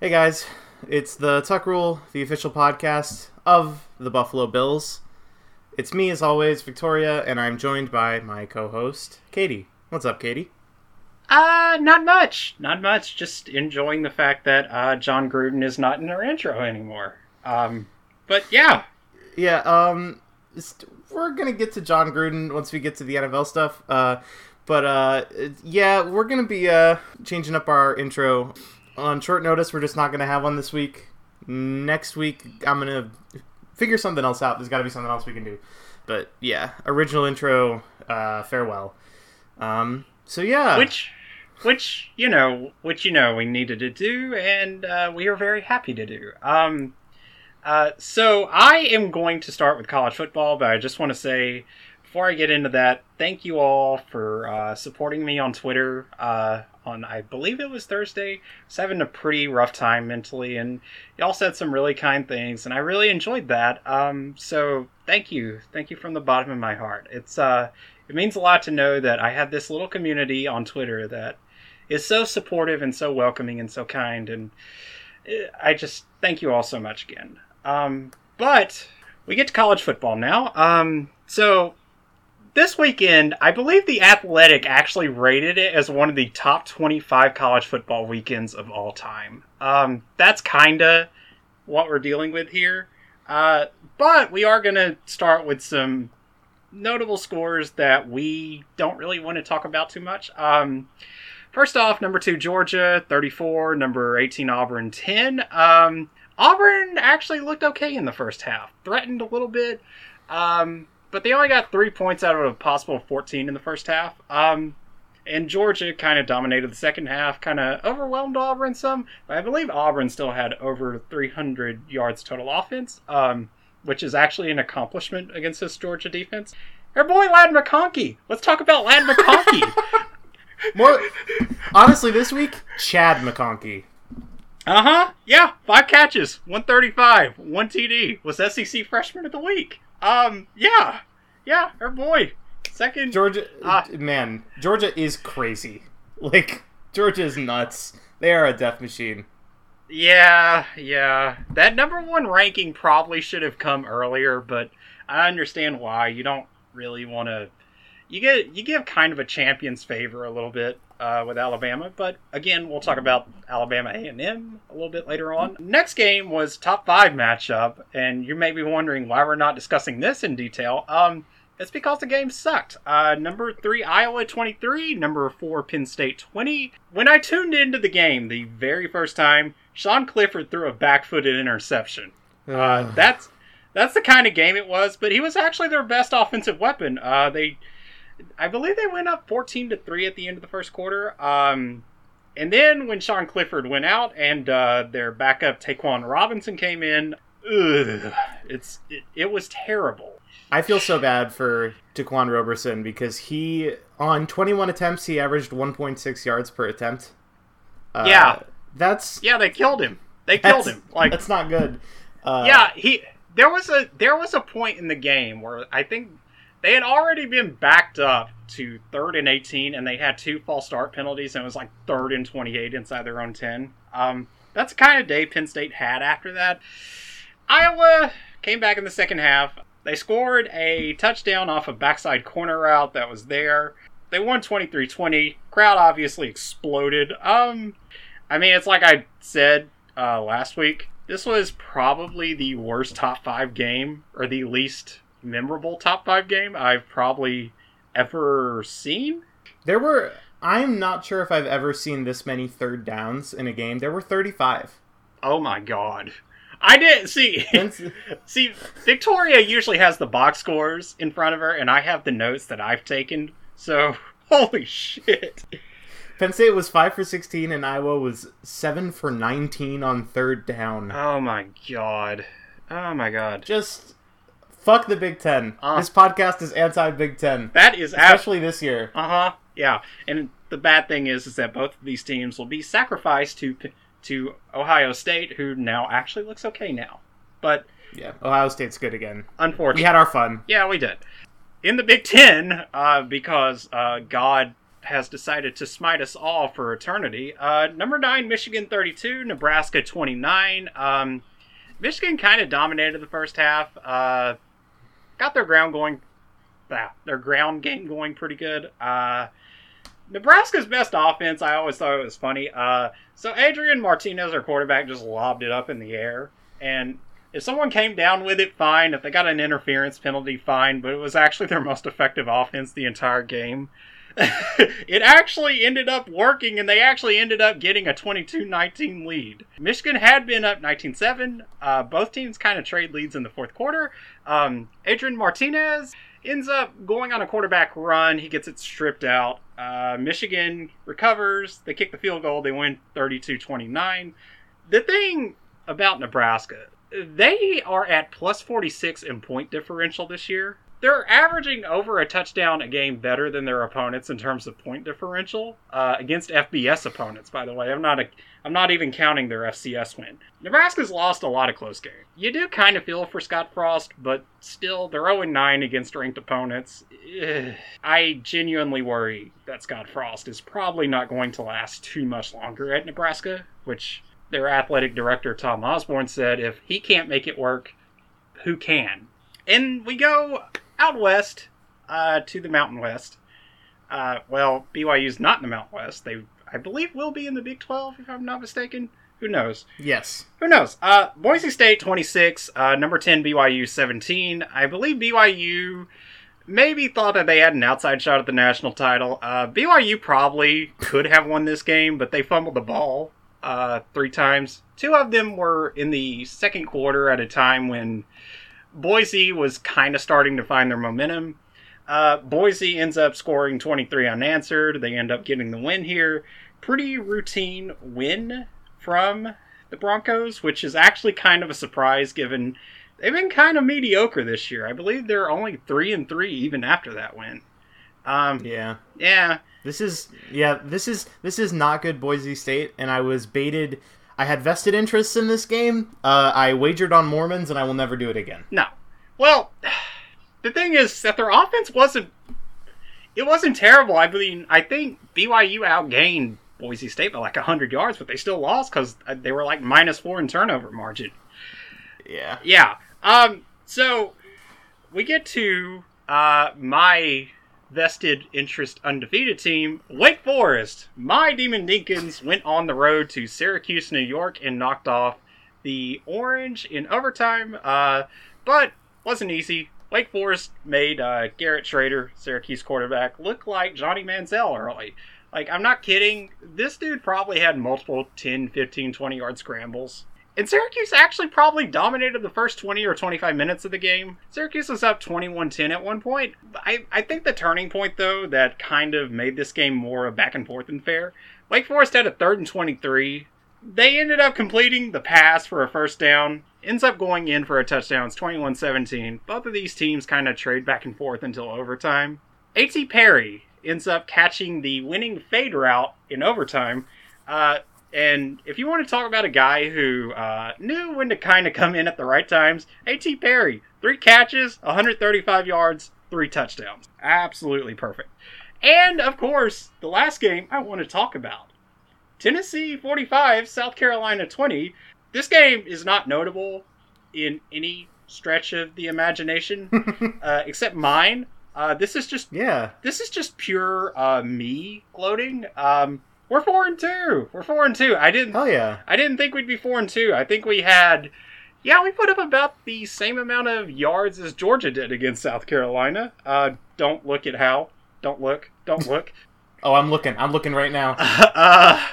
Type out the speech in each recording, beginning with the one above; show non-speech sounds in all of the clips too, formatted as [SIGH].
Hey guys, it's the Tuck Rule, the official podcast of the Buffalo Bills. It's me as always, Victoria, and I'm joined by my co-host, Katie. What's up, Katie? Uh, not much. Not much. Just enjoying the fact that uh, Jon Gruden is not in our intro anymore. Um, but yeah, Yeah, um, we're gonna get to Jon Gruden once we get to the NFL stuff. Uh, but uh, yeah, we're gonna be uh changing up our intro on short notice. We're just not gonna have one this week. Next week, I'm gonna figure something else out. There's got to be something else we can do. But yeah, original intro. Uh, farewell. Um, so yeah, which, which you know, which you know, we needed to do, and uh, we are very happy to do. Um, uh, so I am going to start with college football, but I just want to say before I get into that, thank you all for uh, supporting me on Twitter. Uh, on I believe it was Thursday. I was having a pretty rough time mentally, and y'all said some really kind things, and I really enjoyed that. Um, so thank you, thank you from the bottom of my heart. It's uh, it means a lot to know that I have this little community on Twitter that is so supportive and so welcoming and so kind, and eh, I just thank you all so much again. Um, but we get to college football now. Um, so this weekend, I believe the Athletic actually rated it as one of the top 25 college football weekends of all time. Um, that's kind of what we're dealing with here. Uh, but we are going to start with some notable scores that we don't really want to talk about too much. Um, first off, number two, Georgia, 34. Number 18, Auburn, 10. Um, Auburn actually looked okay in the first half, threatened a little bit. Um, but they only got three points out of a possible 14 in the first half. Um, and Georgia kind of dominated the second half, kind of overwhelmed Auburn some. But I believe Auburn still had over 300 yards total offense, um, which is actually an accomplishment against this Georgia defense. Our boy Ladd McConkey. Let's talk about Ladd McConkey. [LAUGHS] more honestly this week, Chad McConkey. uh huh. Yeah, five catches, 135, one TD. Was SEC Freshman of the Week. Um, yeah, yeah, our boy. Second. Georgia, Ah. man, Georgia is crazy. [LAUGHS] Like Georgia is nuts. They are a death machine. Yeah, yeah. That number one ranking probably should have come earlier, but I understand why. You don't really want to. You get you give kind of a champion's favor a little bit uh, with Alabama, but again, we'll talk about Alabama A and M a little bit later on. Next game was top five matchup, and you may be wondering why we're not discussing this in detail. Um, it's because the game sucked. Uh, number three, Iowa 23. Number four, Penn State 20. When I tuned into the game the very first time, Sean Clifford threw a back-footed interception. Uh, That's that's the kind of game it was, but he was actually their best offensive weapon. Uh, they, I believe they went up 14 to three at the end of the first quarter. Um, and then when Sean Clifford went out and uh, their backup Ta'Quan Roberson came in, ugh, it's it, it was terrible. I feel so bad for Ta'Quan Roberson because he on 21 attempts he averaged 1.6 yards per attempt. Uh, Yeah. that's Yeah, they killed him. They killed him. Like that's not good. Uh, yeah, he there was a there was a point in the game where I think they had already been backed up to third and eighteen, and they had two false start penalties, and it was like third and twenty eight inside their own ten. Um, that's the kind of day Penn State had after that. Iowa came back in the second half. They scored a touchdown off a backside corner route that was there. They won 23-20. Crowd obviously exploded. Um, I mean, it's like I said uh, last week. This was probably the worst top five game, or the least memorable top five game I've probably ever seen. There were I'm not sure if I've ever seen this many third downs in a game. There were 35. Oh my god. I didn't see. [LAUGHS] See, Victoria usually has the box scores in front of her, and I have the notes that I've taken. So, [LAUGHS] holy shit. Penn State was 5 for 16 and Iowa was 7 for 19 on third down. Oh my god. Oh my god. Just fuck the Big 10. Uh. this podcast is anti Big 10, That is especially this year. Uh huh. Yeah, and the bad thing is, is that both of these teams will be sacrificed to to Ohio State, who now actually looks okay now. But Yeah, Ohio State's good again. unfortunately, We had our fun. yeah, we did. In the Big Ten, uh, because uh, God has decided to smite us all for eternity. Uh, number nine, Michigan 32, Nebraska 29. Um, Michigan kind of dominated the first half. Got their ground going, ah, their ground game going pretty good. Uh, Nebraska's best offense, I always thought it was funny. Uh, so Adrian Martinez, our quarterback, just lobbed it up in the air, and if someone came down with it, fine. If they got an interference penalty, fine. But it was actually their most effective offense the entire game. [LAUGHS] it actually ended up working, and they actually ended up getting a 22-19 lead. Michigan had been up 19-7. Uh, both teams kind of trade leads in the fourth quarter. Um, Adrian Martinez ends up going on a quarterback run. He gets it stripped out. Uh, Michigan recovers. They kick the field goal. They win 32-29. The thing about Nebraska, they are at plus 46 in point differential this year. They're averaging over a touchdown a game better than their opponents in terms of point differential uh, against FBS opponents. By the way, I'm not a, I'm not even counting their FCS win. Nebraska's lost a lot of close games. You do kind of feel for Scott Frost, but still, they're 0 9 against ranked opponents. Ugh. I genuinely worry that Scott Frost is probably not going to last too much longer at Nebraska, which their athletic director Tom Osborne said if he can't make it work, who can? And we go out west uh, to the Mountain West. Uh, well, BYU's not in the Mountain West. They, I believe, will be in the Big 12, if I'm not mistaken. Who knows? Yes. Who knows? Uh, Boise State 26, uh, number 10 BYU 17. I believe BYU maybe thought that they had an outside shot at the national title. Uh, BYU probably could have won this game, but they fumbled the ball uh, three times. Two of them were in the second quarter at a time when Boise was kind of starting to find their momentum. Uh, Boise ends up scoring 23 unanswered. They end up getting the win here. Pretty routine win from the Broncos, which is actually kind of a surprise given they've been kind of mediocre this year. I believe they're only three and three even after that win. Um, Yeah. yeah, This is yeah, this is this is not good Boise State and I was baited I had vested interests in this game. Uh, I wagered on Mormons and I will never do it again. No. Well, [SIGHS] the thing is that their offense wasn't. It wasn't terrible. I mean, I think BYU outgained Boise State by like hundred yards, but they still lost because they were like minus four in turnover margin. Yeah. Yeah. Um. So we get to uh my vested interest undefeated team, Wake Forest. My Demon Deacons went on the road to Syracuse, New York, and knocked off the Orange in overtime. Uh, but wasn't easy. Wake Forest made uh, Garrett Shrader, Syracuse quarterback, look like Johnny Manziel early. Like, I'm not kidding. This dude probably had multiple 10, 15, 20 yard scrambles. And Syracuse actually probably dominated the first 20 or 25 minutes of the game. Syracuse was up 21 10 at one point. I, I think the turning point, though, that kind of made this game more of back and forth and fair Wake Forest had a third and 23. They ended up completing the pass for a first down, ends up going in for a touchdown. It's 21 17. Both of these teams kind of trade back and forth until overtime. A.T. Perry ends up catching the winning fade route in overtime. Uh, and if you want to talk about a guy who uh, knew when to kind of come in at the right times, A.T. Perry, three catches, 135 yards, three touchdowns. Absolutely perfect. And of course, the last game I want to talk about Tennessee 45, South Carolina 20. This game is not notable in any stretch of the imagination, [LAUGHS] uh, except mine. Uh, this is just Yeah. this is just pure uh, me gloating. Um, we're four and two. We're four and two. I didn't. Hell yeah. I didn't think we'd be four and two. I think we had. Yeah, we put up about the same amount of yards as Georgia did against South Carolina. Uh, don't look at how. Don't look. Don't [LAUGHS] look. Oh, I'm looking. I'm looking right now. [LAUGHS] uh,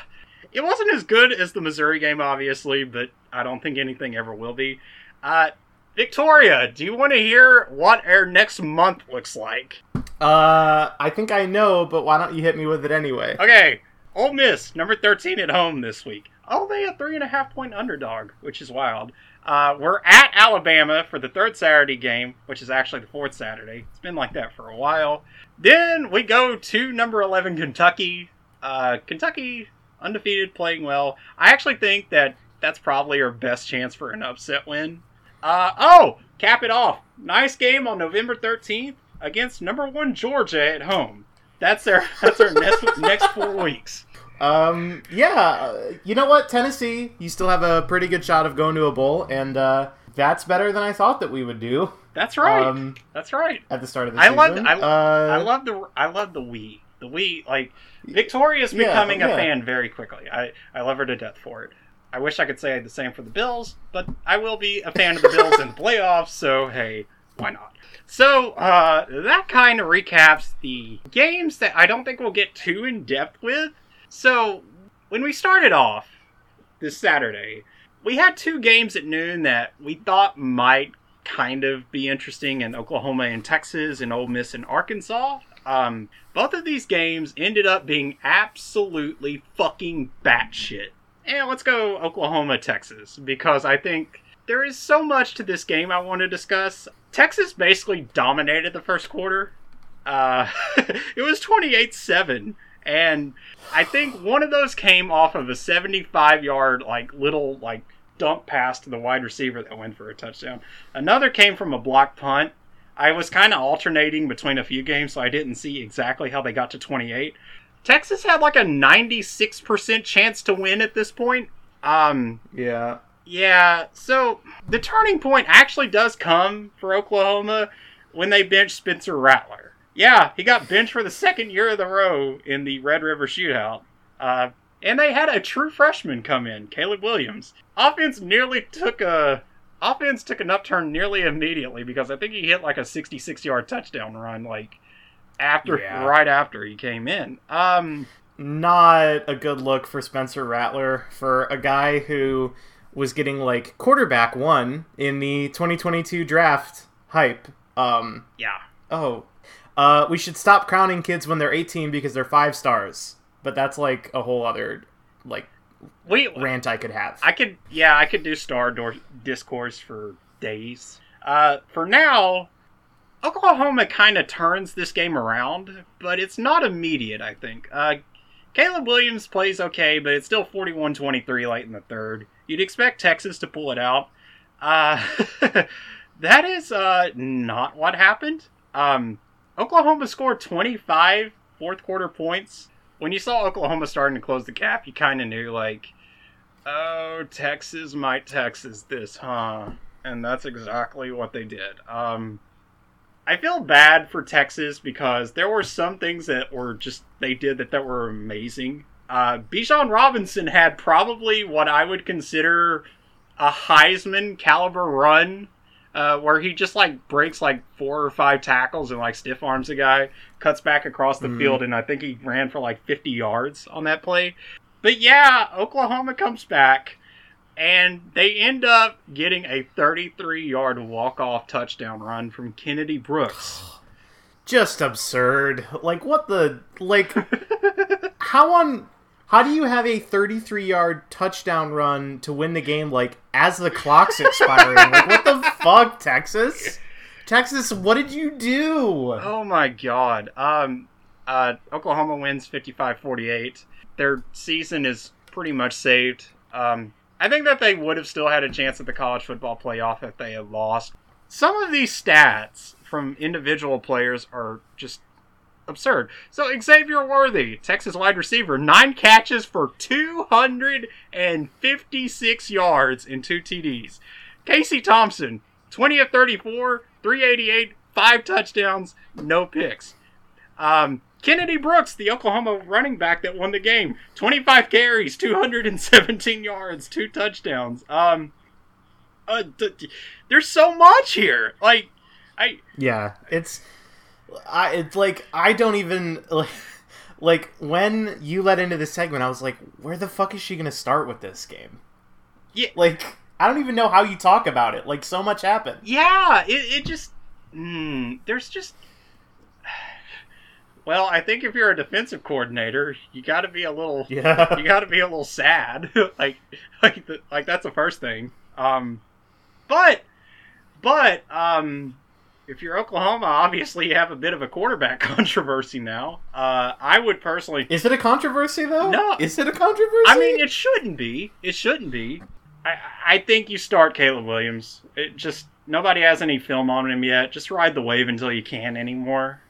it wasn't as good as the Missouri game, obviously, but I don't think anything ever will be. Uh, Victoria, do you want to hear what our next month looks like? Uh, I think I know, but why don't you hit me with it anyway? Okay, Ole Miss, number 13 at home this week. Oh, they a three and a half point underdog, which is wild. Uh, we're at Alabama for the third Saturday game, which is actually the fourth Saturday. It's been like that for a while. Then we go to number 11 Kentucky. Uh, Kentucky undefeated, playing well. I actually think that that's probably our best chance for an upset win. Uh, oh, cap it off. Nice game on November 13th against number one Georgia at home. That's our that's our next next four weeks. Um, yeah, uh, you know what, Tennessee, you still have a pretty good shot of going to a bowl, and uh, that's better than I thought that we would do. That's right. Um, that's right. At the start of the I season, love I, uh, I love the I love the Wii. The Wii like Victoria's Yeah, becoming a fan very quickly. I I love her to death for it. I wish I could say the same for the Bills, but I will be a fan of the Bills in the [LAUGHS] playoffs. So hey, why not? So uh, that kind of recaps the games that I don't think we'll get too in depth with. So when we started off this Saturday, we had two games at noon that we thought might kind of be interesting in Oklahoma and Texas and Ole Miss and Arkansas. Um, both of these games ended up being absolutely fucking batshit. And let's go Oklahoma, Texas, because I think there is so much to this game I want to discuss. Texas basically dominated the first quarter. Uh, [LAUGHS] it was 28 7. And I think one of those came off of a 75 yard, like, little, like, dump pass to the wide receiver that went for a touchdown. Another came from a block punt. I was kind of alternating between a few games, so I didn't see exactly how they got to 28. Texas had like a 96% chance to win at this point. Um, yeah. Yeah, so the turning point actually does come for Oklahoma when they bench Spencer Rattler. Yeah, he got benched for the second year of the row in the Red River Shootout. Uh, and they had a true freshman come in, Caleb Williams. Offense nearly took a offense took an upturn nearly immediately because I think he hit like a 66 yard touchdown run like after Yeah. right after he came in. Um Not a good look for Spencer Rattler for a guy who was getting like quarterback one in the 2022 draft hype. Um, yeah. oh, uh, we should stop crowning kids when they're 18 because they're five stars. But that's like a whole other like We rant I could have. I could, yeah, I could do Star Door discourse for days. Uh, for now, Oklahoma kind of turns this game around, but it's not immediate. I think. Uh, Caleb Williams plays okay, but it's still 41-23 late in the third. You'd expect Texas to pull it out. Uh, [LAUGHS] that is uh, not what happened. Um, Oklahoma scored 25 fourth quarter points. When you saw Oklahoma starting to close the gap, you kind of knew like oh, Texas might Texas this, huh? And that's exactly what they did. Um, I feel bad for Texas because there were some things that were just they did that that were amazing. Uh, Bijan Robinson had probably what I would consider a Heisman caliber run, uh, where he just like breaks like four or five tackles and like stiff arms a guy, cuts back across the Mhm. field, and I think he ran for like 50 yards on that play. But yeah, Oklahoma comes back and they end up getting a 33 yard walk off touchdown run from Kennedy Brooks. [SIGHS] Just absurd. Like what the like how on how do you have a 33 yard touchdown run to win the game like as the clock's expiring? like what the [LAUGHS] fuck, Texas? Texas, what did you do? Oh my god. Um uh Oklahoma wins 55-48. Their season is pretty much saved. Um I think that they would have still had a chance at the college football playoff if they had lost. Some of these stats from individual players are just absurd. So Xavier Worthy, Texas wide receiver, nine catches for 256 yards and two TDs. Casey Thompson, 20 of 34, 388, five touchdowns, no picks. Um, Kennedy Brooks, the Oklahoma running back that won the game, 25 carries, 217 yards, two touchdowns. Um, uh, th- th- there's so much here. Like, I Yeah, it's I it's like I don't even like like when you let into this segment I was like where the fuck is she going to start with this game? Yeah. Like I don't even know how you talk about it. Like so much happened. Yeah, it, it just. Mm, there's just. Well, I think if you're a defensive coordinator, you got to be a little. [LAUGHS] Yeah. You got to be a little sad. [LAUGHS] like, like, the, like that's the first thing. Um, but, but, um, if you're Oklahoma, obviously you have a bit of a quarterback [LAUGHS] controversy now. Uh, I would personally. Is it a controversy though? No. Is it a controversy? I mean, it shouldn't be. It shouldn't be. I, I think you start Caleb Williams. It just nobody has any film on him yet. Just ride the wave until you can anymore.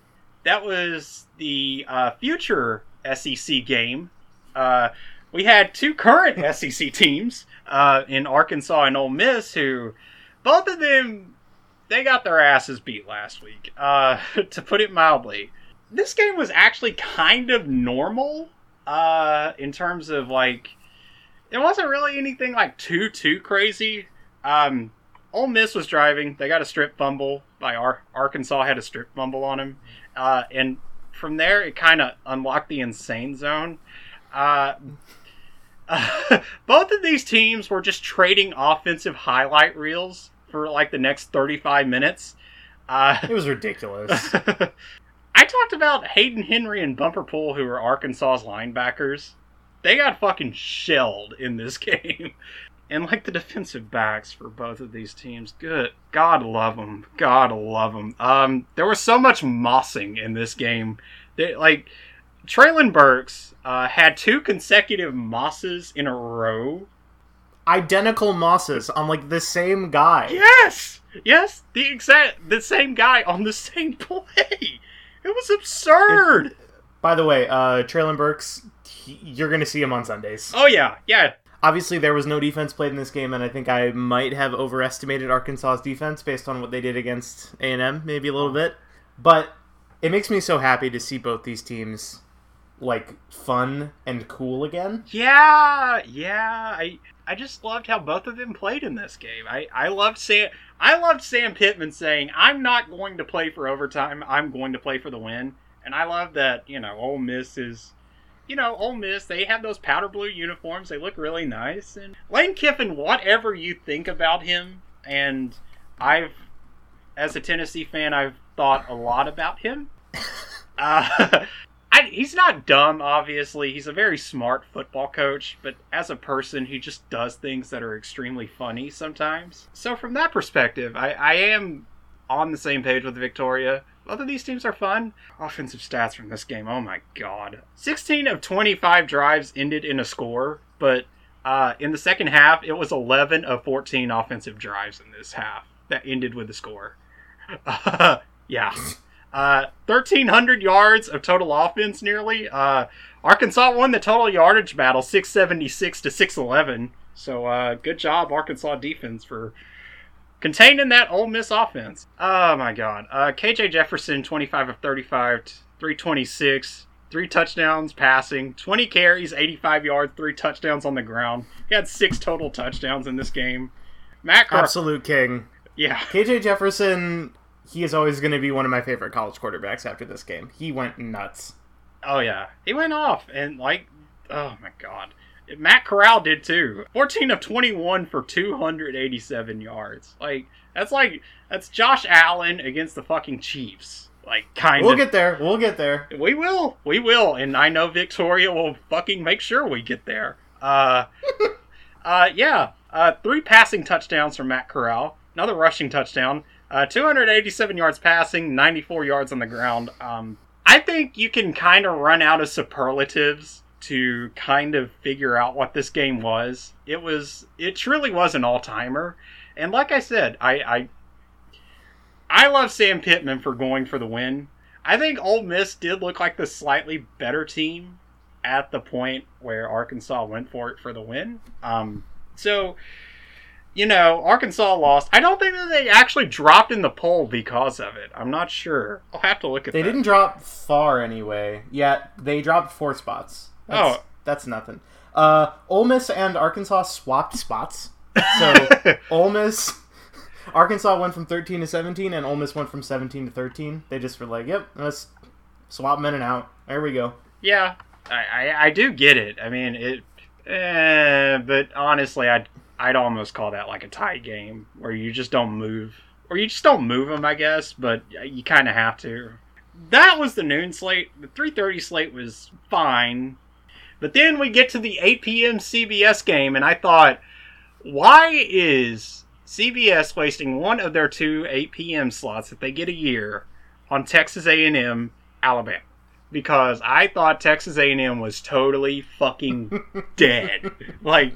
That was the uh, future SEC game. Uh, we had two current [LAUGHS] SEC teams uh, in Arkansas and Ole Miss, who both of them they got their asses beat last week. Uh, [LAUGHS] to put it mildly, this game was actually kind of normal uh, in terms of like it wasn't really anything like too too crazy. Um, Ole Miss was driving. They got a strip fumble by Ar- Arkansas had a strip fumble on him, uh, and from there it kind of unlocked the insane zone. Uh, uh, [LAUGHS] both of these teams were just trading offensive highlight reels for like the next 35 minutes. Uh, It was ridiculous. [LAUGHS] I talked about Hayden Henry and Bumper Pool, who were Arkansas's linebackers. They got fucking shelled in this [LAUGHS] game. And like the defensive backs for both of these teams, good God love them, God love them. Um, there was so much mossing in this game. That like Treylon Burks uh, had two consecutive mosses in a row. Identical mosses on like the same guy. Yes, yes, the exact the same guy on the same [LAUGHS] play. It was absurd. By the way, uh, Treylon Burks, he, you're gonna see him on Sundays. oh yeah, yeah. Obviously, there was no defense played in this game, and I think I might have overestimated Arkansas's defense based on what they did against A and M, maybe a little bit. But it makes me so happy to see both these teams like fun and cool again. Yeah, yeah. I I just loved how both of them played in this game. I I loved Sam. I loved Sam Pittman saying, "I'm not going to play for overtime. I'm going to play for the win." And I love that you know Ole Miss is, you know, Ole Miss. They have those powder blue uniforms. They look really nice. And Lane Kiffin, whatever you think about him, and I've, as a Tennessee fan, I've thought a lot about him. [LAUGHS] Uh, [LAUGHS] I, he's not dumb, obviously. He's a very smart football coach, but as a person, he just does things that are extremely funny sometimes. So, from that perspective, I, I am on the same page with Victoria. Both of these teams are fun. Offensive stats from this game, oh my god. 16 of 25 drives ended in a score, but uh, in the second half, it was 11 of 14 offensive drives in this half that ended with a score. [LAUGHS] yeah. Uh, 1,300 yards of total offense, nearly. Uh, Arkansas won the total yardage battle, 676 to 611. So, uh, good job, Arkansas defense, for containing that Ole Miss offense. Oh my God. Uh, KJ Jefferson, 25 of 35, 326, three touchdowns passing, 20 carries, 85 yards, three touchdowns on the ground. He had six total touchdowns in this game. Matt, Car- Absolute king. yeah, KJ Jefferson, he is always going to be one of my favorite college quarterbacks after this game. He went nuts. Oh yeah, he went off and like, oh my god, Matt Corral did too. Fourteen of twenty-one for two hundred eighty-seven yards. Like that's like that's Josh Allen against the fucking Chiefs. Like kind of. We'll get there. We'll get there. we will, we will, and I know Victoria will fucking make sure we get there. Uh, [LAUGHS] uh, yeah, uh, three passing touchdowns from Matt Corral, another rushing touchdown, uh, 287 yards passing, 94 yards on the ground. Um, I think you can kind of run out of superlatives to kind of figure out what this game was. It was, it truly was an all timer, and like I said, I, I, I love Sam Pittman for going for the win. I think Ole Miss did look like the slightly better team at the point where Arkansas went for it for the win. Um, so, you know, Arkansas lost. I don't think that they actually dropped in the poll because of it. I'm not sure. I'll have to look at They that. didn't drop far anyway. Yeah, they dropped four spots. That's, Oh. that's nothing. Uh, Ole Miss and Arkansas swapped spots. So [LAUGHS] Ole Miss, Arkansas went from 13 to 17, and Ole Miss went from 17 to 13. They just were like, "Yep, let's swap them in and out." There we go. Yeah, I, I, I do get it. I mean, it. Eh, but honestly, I'd I'd almost call that like a tie game where you just don't move, or you just don't move them. I guess, but you kind of have to. That was the noon slate. The 3:30 slate was fine, but then we get to the 8 p.m. CBS game, and I thought, why is CBS wasting one of their two 8 p.m. slots that they get a year on Texas A&M, Alabama? because I thought Texas A&M was totally fucking [LAUGHS] dead. Like,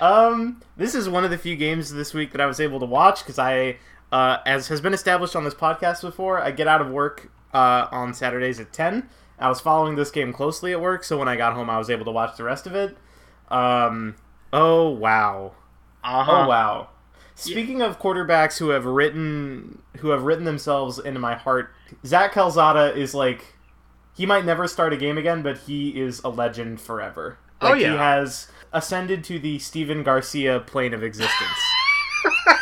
Um, this is one of the few games this week that I was able to watch because I, uh, as has been established on this podcast before, I get out of work uh, on Saturdays at 10. I was following this game closely at work, so when I got home, I was able to watch the rest of it. Um, oh, wow. Uh-huh. Oh, wow. Speaking of quarterbacks who have written who have written themselves into my heart, Zach Calzada is like he might never start a game again, but he is a legend forever. Oh, yeah. he has ascended to the Stephen Garcia plane of existence. [LAUGHS]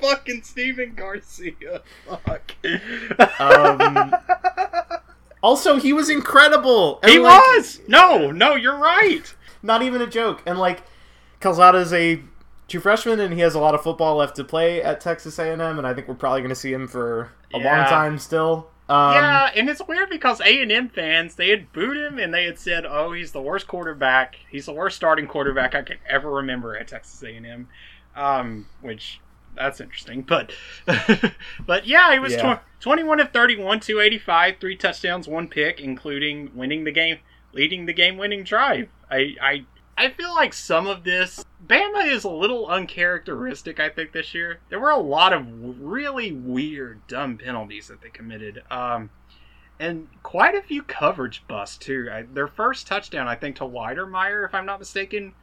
Fucking Stephen Garcia. Fuck. Um, also, he was incredible. And, he like, was. No, no, you're right. not even a joke. And like, Calzada is a true freshman, and he has a lot of football left to play at Texas A&M, and I think we're probably going to see him for a long time still. Um, yeah, and it's weird because A and M fans they had booed him and they had said, "Oh, he's the worst quarterback. He's the worst starting quarterback I can ever remember at Texas A and M," um, which that's interesting. But [LAUGHS] but yeah, he was Yeah. tw- twenty-one of thirty-one, two eighty-five, three touchdowns, one pick, including winning the game, leading the game-winning drive. I I I feel like some of this Bama is a little uncharacteristic. I think this year there were a lot of really weird, dumb penalties that they committed, um, and quite a few coverage busts too. I, their first touchdown, I think, to Wydermyer, if I'm not mistaken,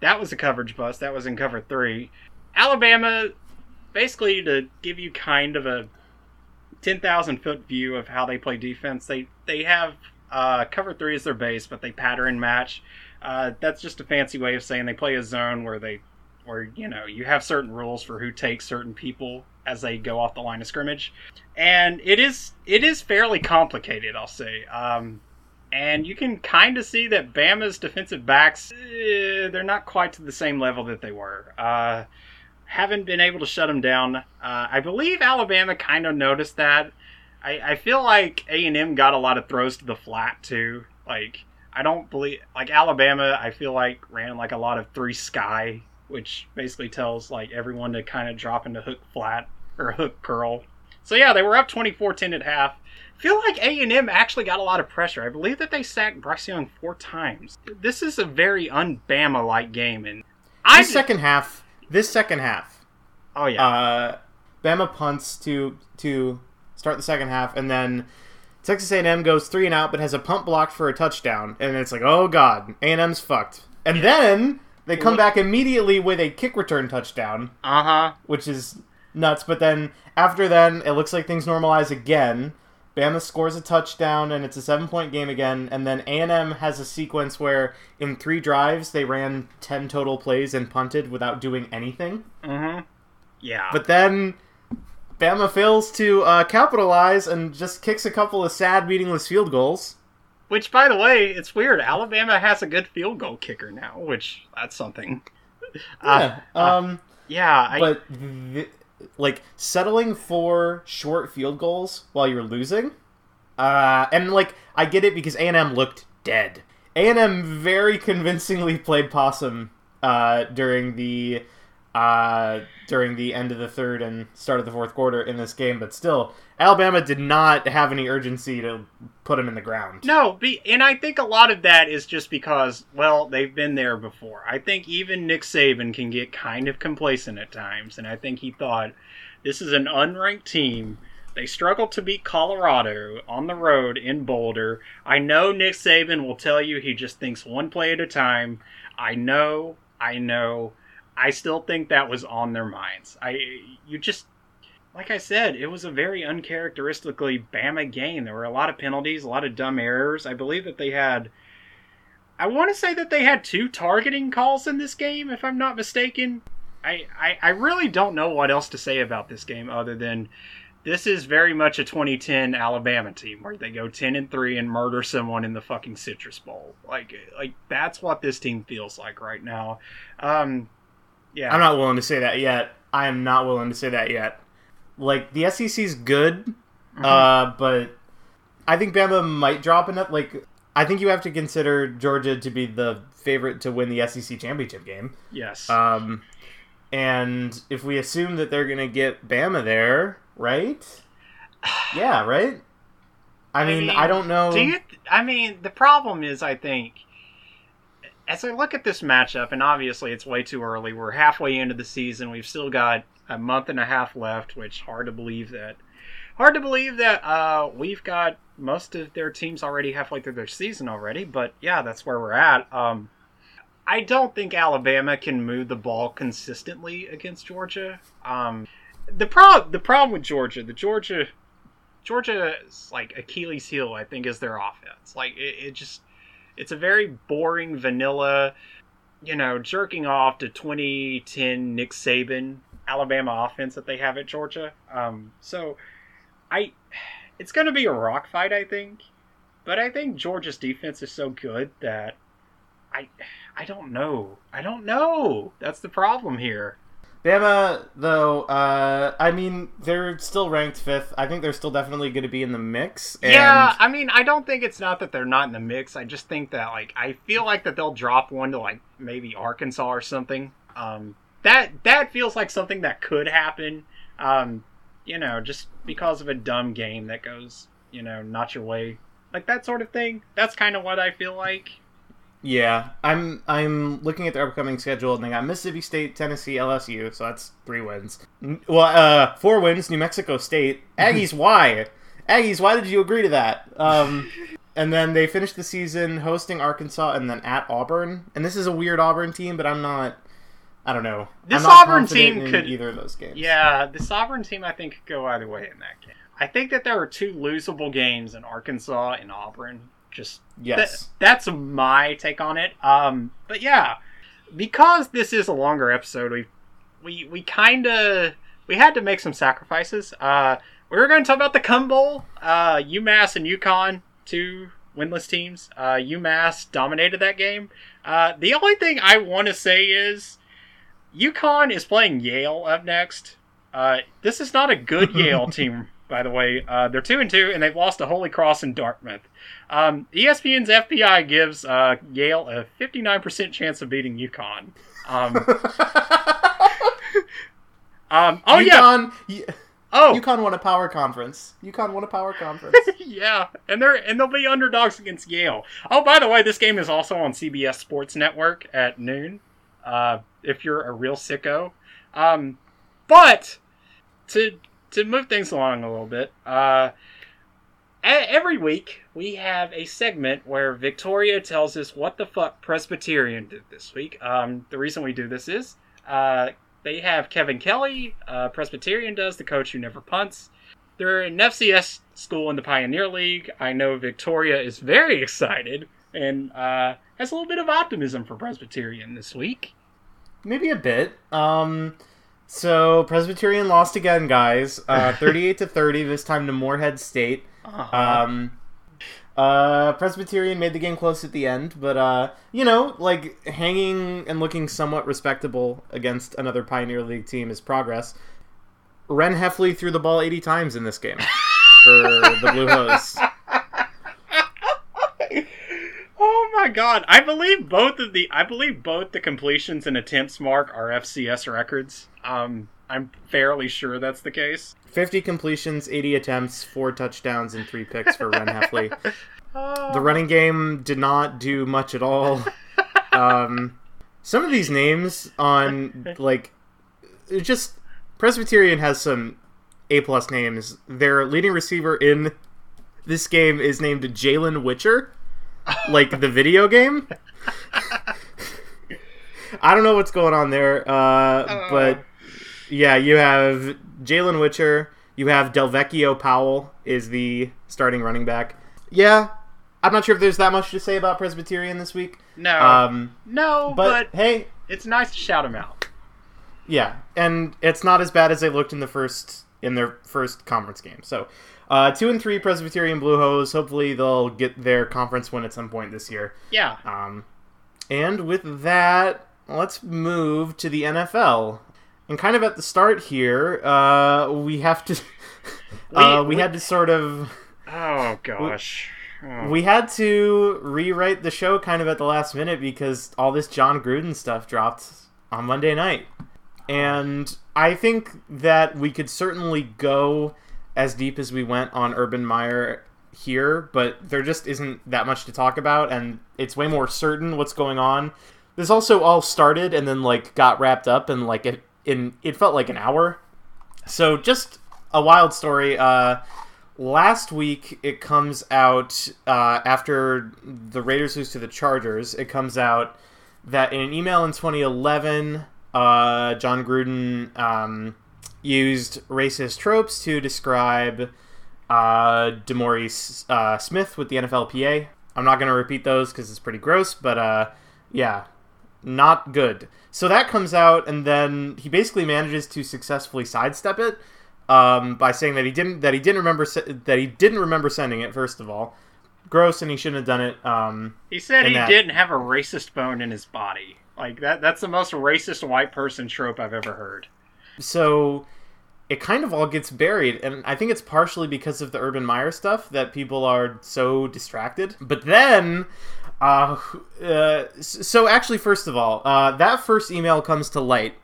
that was a coverage bust. That was in cover three. Alabama, basically, to give you kind of a ten thousand foot view of how they play defense, they they have uh, cover three as their base, but they pattern match. Uh, that's just a fancy way of saying they play a zone where they, where you know you have certain rules for who takes certain people as they go off the line of scrimmage, and it is it is fairly complicated, I'll say. Um, and you can kind of see that Bama's defensive backs, eh, they're not quite to the same level that they were. Uh, haven't been able to shut them down. Uh, I believe Alabama kind of noticed that. I, I feel like A and M got a lot of throws to the flat too. Like I don't believe like Alabama. I feel like ran like a lot of three sky, which basically tells like everyone to kind of drop into hook flat or hook curl. So yeah, they were up 24-10 at half. feel like A and M actually got a lot of pressure. I believe that they sacked Bryce Young four times. This is a very un-Bama like game, and I second half, this second half, oh yeah, uh, Bama punts to to start the second half, and then Texas A&M goes three and out, but has a punt blocked for a touchdown, and it's like, oh god, A&M's fucked. And then they come back immediately with a kick return touchdown, uh huh. which is nuts. But then after then, it looks like things normalize again. Bama scores a touchdown, and it's a seven-point game again. And then A&M has a sequence where in three drives they ran ten total plays and punted without doing anything. Mm-hmm. Yeah. But then Bama fails to uh, capitalize and just kicks a couple of sad, meaningless field goals. Which, by the way, it's weird. Alabama has a good field goal kicker now, which that's something. Uh, Yeah, um, yeah. I, but th- like settling for short field goals while you're losing, uh, and like I get it because A and M looked dead. A and M very convincingly [LAUGHS] played possum uh, during the uh, during the end of the third and start of the fourth quarter in this game, but still, Alabama did not have any urgency to put him in the ground. No, and I think a lot of that is just because, well, they've been there before. I think even Nick Saban can get kind of complacent at times, and I think he thought this is an unranked team. They struggled to beat Colorado on the road in Boulder. I know Nick Saban will tell you he just thinks one play at a time. I know, I know. I still think that was on their minds. I you just like I said, it was a very uncharacteristically Bama game. There were a lot of penalties, a lot of dumb errors. I believe that they had. I want to say that they had two targeting calls in this game, if I'm not mistaken. I, I, I really don't know what else to say about this game other than this is very much a 2010 Alabama team where they go 10 and 3 and murder someone in the fucking Citrus Bowl. Like like that's what this team feels like right now. Um yeah. I'm not willing to say that yet. I am not willing to say that yet. Like the SEC's good, uh, but I think Bama might drop in it. Like I think you have to consider Georgia to be the favorite to win the SEC championship game. yes. Um, and if we assume that they're gonna get Bama there, right? [SIGHS] Yeah, right. I mean, I, don't know. Do you? I mean, the problem is, I think, as I look at this matchup, and obviously it's way too early. We're halfway into the season. We've still got a month and a half left, which hard to believe that. hard to believe that uh, we've got most of their teams already halfway through their season already. But yeah, that's where we're at. Um, I don't think Alabama can move the ball consistently against Georgia. Um, the problem, the problem with Georgia, the Georgia, Georgia's like Achilles heel, I think, is their offense. Like it, it just, it's a very boring, vanilla, you know, jerking off to 2010 Nick Saban Alabama offense that they have at Georgia. Um, so, I, it's going to be a rock fight, I think. But I think Georgia's defense is so good that I, I don't know. I don't know. That's the problem here. Bama, though, uh, I mean, they're still ranked fifth. I think they're still definitely going to be in the mix. And... Yeah, I mean, I don't think it's not that they're not in the mix. I just think that, like, I feel like that they'll drop one to, like, maybe Arkansas or something. Um, that that feels like something that could happen. Um, you know, just because of a dumb game that goes, you know, not your way, like that sort of thing. That's kind of what I feel like. Yeah, I'm I'm looking at their upcoming schedule, and they got Mississippi State, Tennessee, LSU, so that's three wins. Well, uh, four wins, New Mexico State, [LAUGHS] Aggies. why? Aggies, why did you agree to that? Um, and then they finished the season hosting Arkansas, and then at Auburn. And this is a weird Auburn team, but I'm not. I don't know. This Auburn team could either of those games. Yeah, the Sovereign team I think could go either way in that game. I think that there are two losable games in Arkansas and Auburn just yes, th- that's my take on it. Um, but yeah, because this is a longer episode, we we we kind of we had to make some sacrifices. Uh, we were going to talk about the Cum Bowl. Uh, UMass and UConn, two winless teams. Uh, UMass dominated that game. Uh, the only thing I want to say is UConn is playing Yale up next. Uh, this is not a good [LAUGHS] Yale team, by the way. Uh, they're two and two, and they've lost to Holy Cross and Dartmouth. Um, ESPN's FPI gives uh, Yale a 59% chance of beating UConn. Um, [LAUGHS] um, oh UConn, yeah. Oh, UConn won a power conference. UConn won a power conference. [LAUGHS] yeah, and they're and they'll be underdogs against Yale. Oh, by the way, this game is also on CBS Sports Network at noon. Uh, if you're a real sicko, um, but to to move things along a little bit, uh, every week we have a segment where Victoria tells us what the fuck Presbyterian did this week. Um, the reason we do this is uh, they have Kevin Kelly, uh, Presbyterian does, the coach who never punts. They're an FCS school in the Pioneer League. I know Victoria is very [LAUGHS] excited and uh, has a little bit of optimism for Presbyterian this week. Maybe a bit. Um, so Presbyterian lost again, guys. Uh, [LAUGHS] 38 to 30 this time to Morehead State. Uh-huh. Um, uh, Presbyterian made the game close at the end, but uh, you know, like hanging and looking somewhat respectable against another Pioneer League team is progress. Ren Hefley threw the ball 80 times in this game [LAUGHS] for the Blue Hose. Oh my god! I believe both of the I believe both the completions and attempts mark are FCS records. Um, I'm fairly sure that's the case. 50 completions, 80 attempts, 4 touchdowns, and 3 picks for Ren Hefley. [LAUGHS] The running game did not do much at all. [LAUGHS] Um, some of these names on, like, just Presbyterian has some A plus names. Their leading receiver in this game is named Jalen Witcher, like the video game. I don't know what's going on there, uh, but yeah, you have Jalen Witcher. You have Delvecchio Powell is the starting running back. Yeah, I'm not sure if there's that much to say about Presbyterian this week. No, um, no, but, but hey, it's nice to shout them out. Yeah, and it's not as bad as they looked in the first in their first conference game. So, uh, two and three Presbyterian Blue Hose. Hopefully, they'll get their conference win at some point this year. Yeah. Um, and with that, let's move to the NFL. And kind of at the start here, uh, we have to. [LAUGHS] uh, we, we, had to sort of. Oh [LAUGHS] gosh. Oh. We had to rewrite the show kind of at the last minute because all this Jon Gruden stuff dropped on Monday night. And I think that we could certainly go as deep as we went on Urban Meyer here, but there just isn't that much to talk about, and it's way more certain what's going on. This also all started and then like got wrapped up and like it in it felt like an hour. So just a wild story. Uh, last week, it comes out uh, after the Raiders lose to the Chargers. It comes out that in an email in 2011, uh, Jon Gruden um, used racist tropes to describe uh, DeMaurice uh, Smith with the NFLPA. I'm not going to repeat those because it's pretty gross, but uh, yeah, not good. So that comes out, and then he basically manages to successfully sidestep it um, by saying that he didn't that he didn't remember that he didn't remember sending it. First of all, gross, and he shouldn't have done it. Um, He said he that- didn't have a racist bone in his body. Like that that's the most racist white person trope I've ever heard. So it kind of all gets buried and i think it's partially because of the urban meyer stuff that people are so distracted. But then uh, uh so actually first of all uh that first email comes to light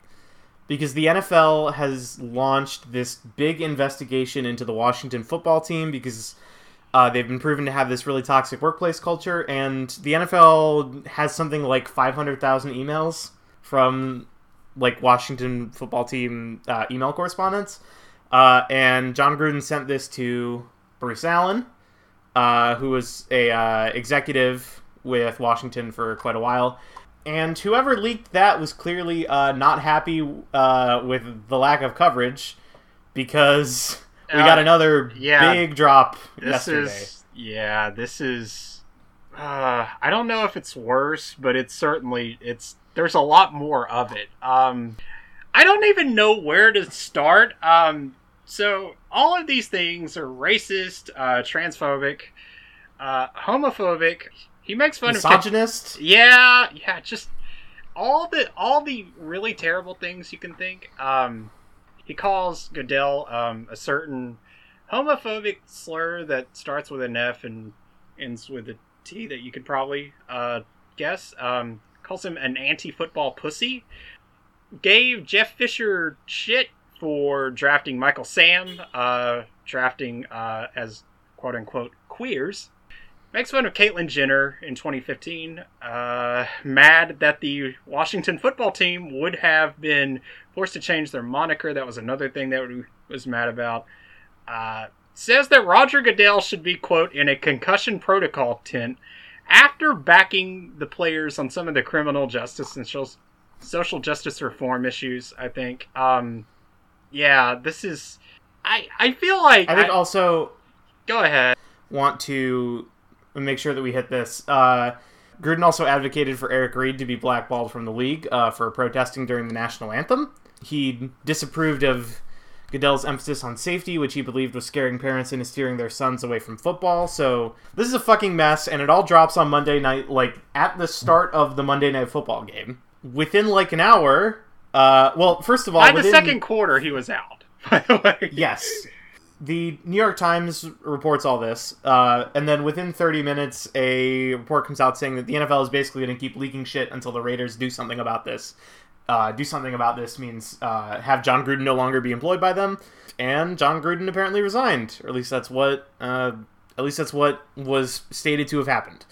because the NFL has launched this big investigation into the Washington football team because uh, they've been proven to have this really toxic workplace culture, and the NFL has something like 500,000 emails from like Washington football team uh, email correspondence. Uh, and Jon Gruden sent this to Bruce Allen, uh, who was a uh, executive with Washington for quite a while. And whoever leaked that was clearly uh, not happy uh, with the lack of coverage because [LAUGHS] we got another yeah, big drop This yesterday. is yeah, this is uh I don't know if it's worse, but it's certainly it's there's a lot more of it. Um I don't even know where to start. Um so all of these things are racist, uh transphobic, uh homophobic. He makes fun of Misogynist. yeah, yeah, just all the all the really terrible things you can think. Um, he calls Goodell um, a certain homophobic slur that starts with an F and ends with a T that you could probably uh, guess. Um, calls him an anti-football pussy. Gave Jeff Fisher shit for drafting Michael Sam, uh, drafting uh, as quote unquote queers. Makes fun of Caitlyn Jenner in 2015. Uh, mad that the Washington football team would have been forced to change their moniker. That was another thing that was mad about. Says that Roger Goodell should be, quote, in a concussion protocol tent after backing the players on some of the criminal justice and social- social justice reform issues, I think. Um, yeah, this is. I, I feel like. I think I- also go ahead. want to make sure that we hit this. Uh, Gruden also advocated for Eric Reid to be blackballed from the league uh, for protesting during the national anthem. He disapproved of Goodell's emphasis on safety, which he believed was scaring parents into steering their sons away from football. So this is a fucking mess, and it all drops on Monday night, like at the start of the Monday night football game. Within like an hour, uh, well, first of all, By the within- second quarter, he was out. [LAUGHS] By the way, Yes. The New York Times reports all this, uh, and then within 30 minutes, a report comes out saying that the NFL is basically going to keep leaking shit until the Raiders do something about this. Uh, do something about this means uh, have Jon Gruden no longer be employed by them, and Jon Gruden apparently resigned, or at least that's what uh, at least that's what was stated to have happened.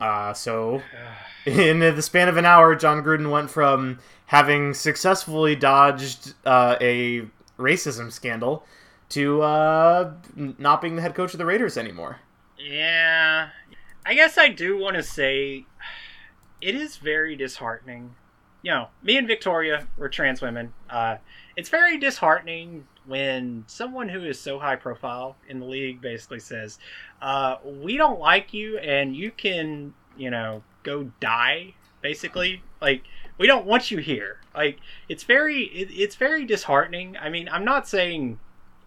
Uh, so, [SIGHS] in the span of an hour, Jon Gruden went from having successfully dodged uh, a racism scandal to uh, not being the head coach of the Raiders anymore. Yeah, I guess I do want to say [SIGHS] it is very disheartening. You know, me and Victoria, we're trans women. Uh, it's very disheartening when someone who is so high profile in the league basically says, uh, "We don't like you, and you can, you know, go die." Basically, like we don't want you here. Like it's very, it, it's very disheartening. I mean, I'm not saying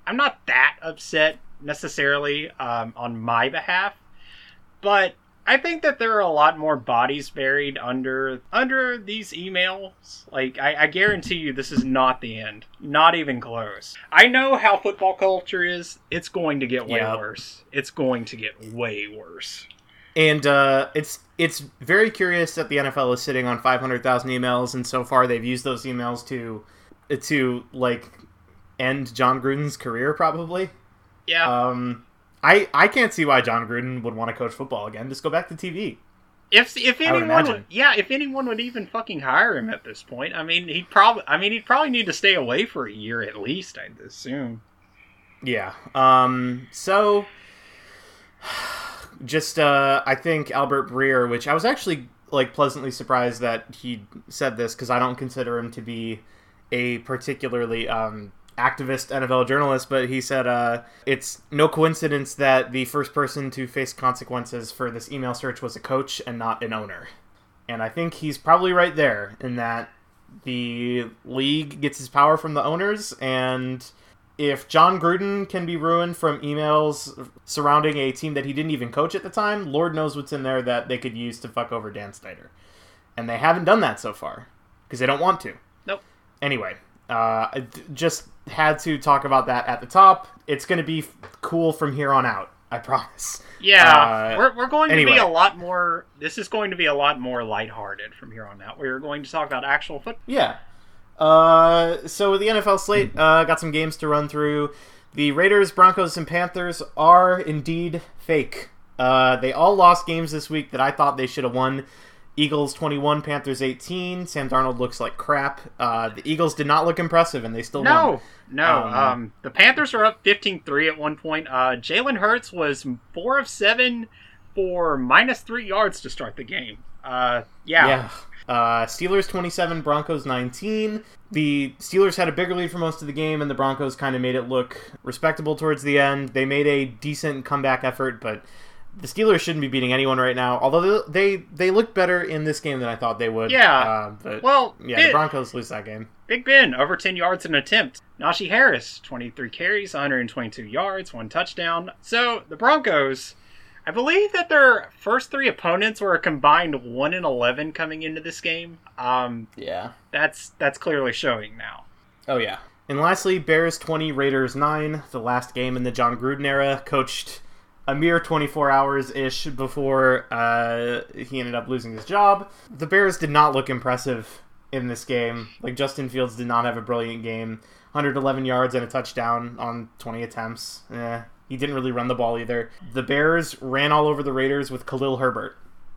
I'm not that upset necessarily um, on my behalf, but I think that there are a lot more bodies buried under under these emails. Like I, I guarantee you, this is not the end. Not even close. I know how football culture is. It's going to get way Yeah. worse. It's going to get way worse. And uh, it's it's very curious that the NFL is sitting on 500,000 emails, and so far they've used those emails to to like end Jon Gruden's career, probably. Yeah. Um, I I can't see why Jon Gruden would want to coach football again. Just go back to TV. If if I would anyone, would, yeah, if anyone would even fucking hire him at this point, I mean, he'd probably, I mean, he'd probably need to stay away for a year at least. I'd assume. Yeah. Um. So, [SIGHS] just uh, I think Albert Breer, which I was actually like pleasantly surprised that he said this because I don't consider him to be a particularly um activist NFL journalist, but he said uh, it's no coincidence that the first person to face consequences for this email search was a coach and not an owner. And I think he's probably right there in that the league gets his power from the owners, and if Jon Gruden can be ruined from emails surrounding a team that he didn't even coach at the time, Lord knows what's in there that they could use to fuck over Dan Snyder. And they haven't done that so far because they don't want to. Nope. Anyway, uh, just had to talk about that at the top. It's going to be cool from here on out. I promise. Yeah, Uh, we're, we're going to be a lot more. This is going to be a lot more lighthearted from here on out. We're going to talk about actual football. Yeah. Uh, so with the NFL slate uh, got some games to run through. The Raiders, Broncos, and Panthers are indeed fake. Uh, they all lost games this week that I thought they should have won. Eagles 21, Panthers 18. Sam Darnold looks like crap. Uh, the Eagles did not look impressive, and they still won. No, no. Um, Um, the Panthers are up 15-3 at one point. Uh, Jalen Hurts was four of seven for minus three yards to start the game. Uh, yeah. Yeah. Uh, Steelers 27, Broncos 19. The Steelers had a bigger lead for most of the game, and the Broncos kind of made it look respectable towards the end. They made a decent comeback effort, but the Steelers shouldn't be beating anyone right now. Although they they look better in this game than I thought they would. Yeah. Uh, but Well, yeah, it- the Broncos lose that game. Big Ben, over 10 yards in an attempt. Najee Harris, 23 carries, 122 yards, one touchdown. So the Broncos, I believe that their first three opponents were a combined 1 and 11 coming into this game. Um, Yeah. that's that's clearly showing now. Oh yeah. And lastly, Bears 20, Raiders 9. The last game in the Jon Gruden era, coached a mere 24 hours ish before uh, he ended up losing his job. The Bears did not look impressive in this game. Like Justin Fields did not have a brilliant game. 111 yards and a touchdown on 20 attempts. Eh, he didn't really run the ball either. The Bears ran all over the Raiders with Khalil Herbert.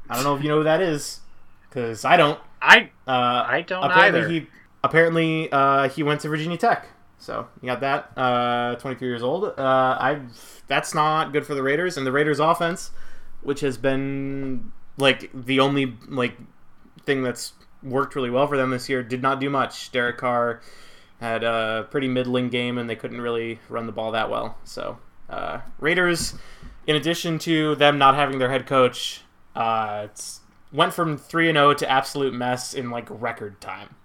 I don't know if you know who that is, because I don't. I Uh, I don't apparently either. he apparently uh, he went to Virginia Tech. So you got that. Uh, 23 years old. Uh, I that's not good for the Raiders and the Raiders offense, which has been like the only like thing that's worked really well for them this year. Did not do much. Derek Carr had a pretty middling game and they couldn't really run the ball that well. So uh, Raiders, in addition to them not having their head coach, uh, went from three and zero to absolute mess in like record time.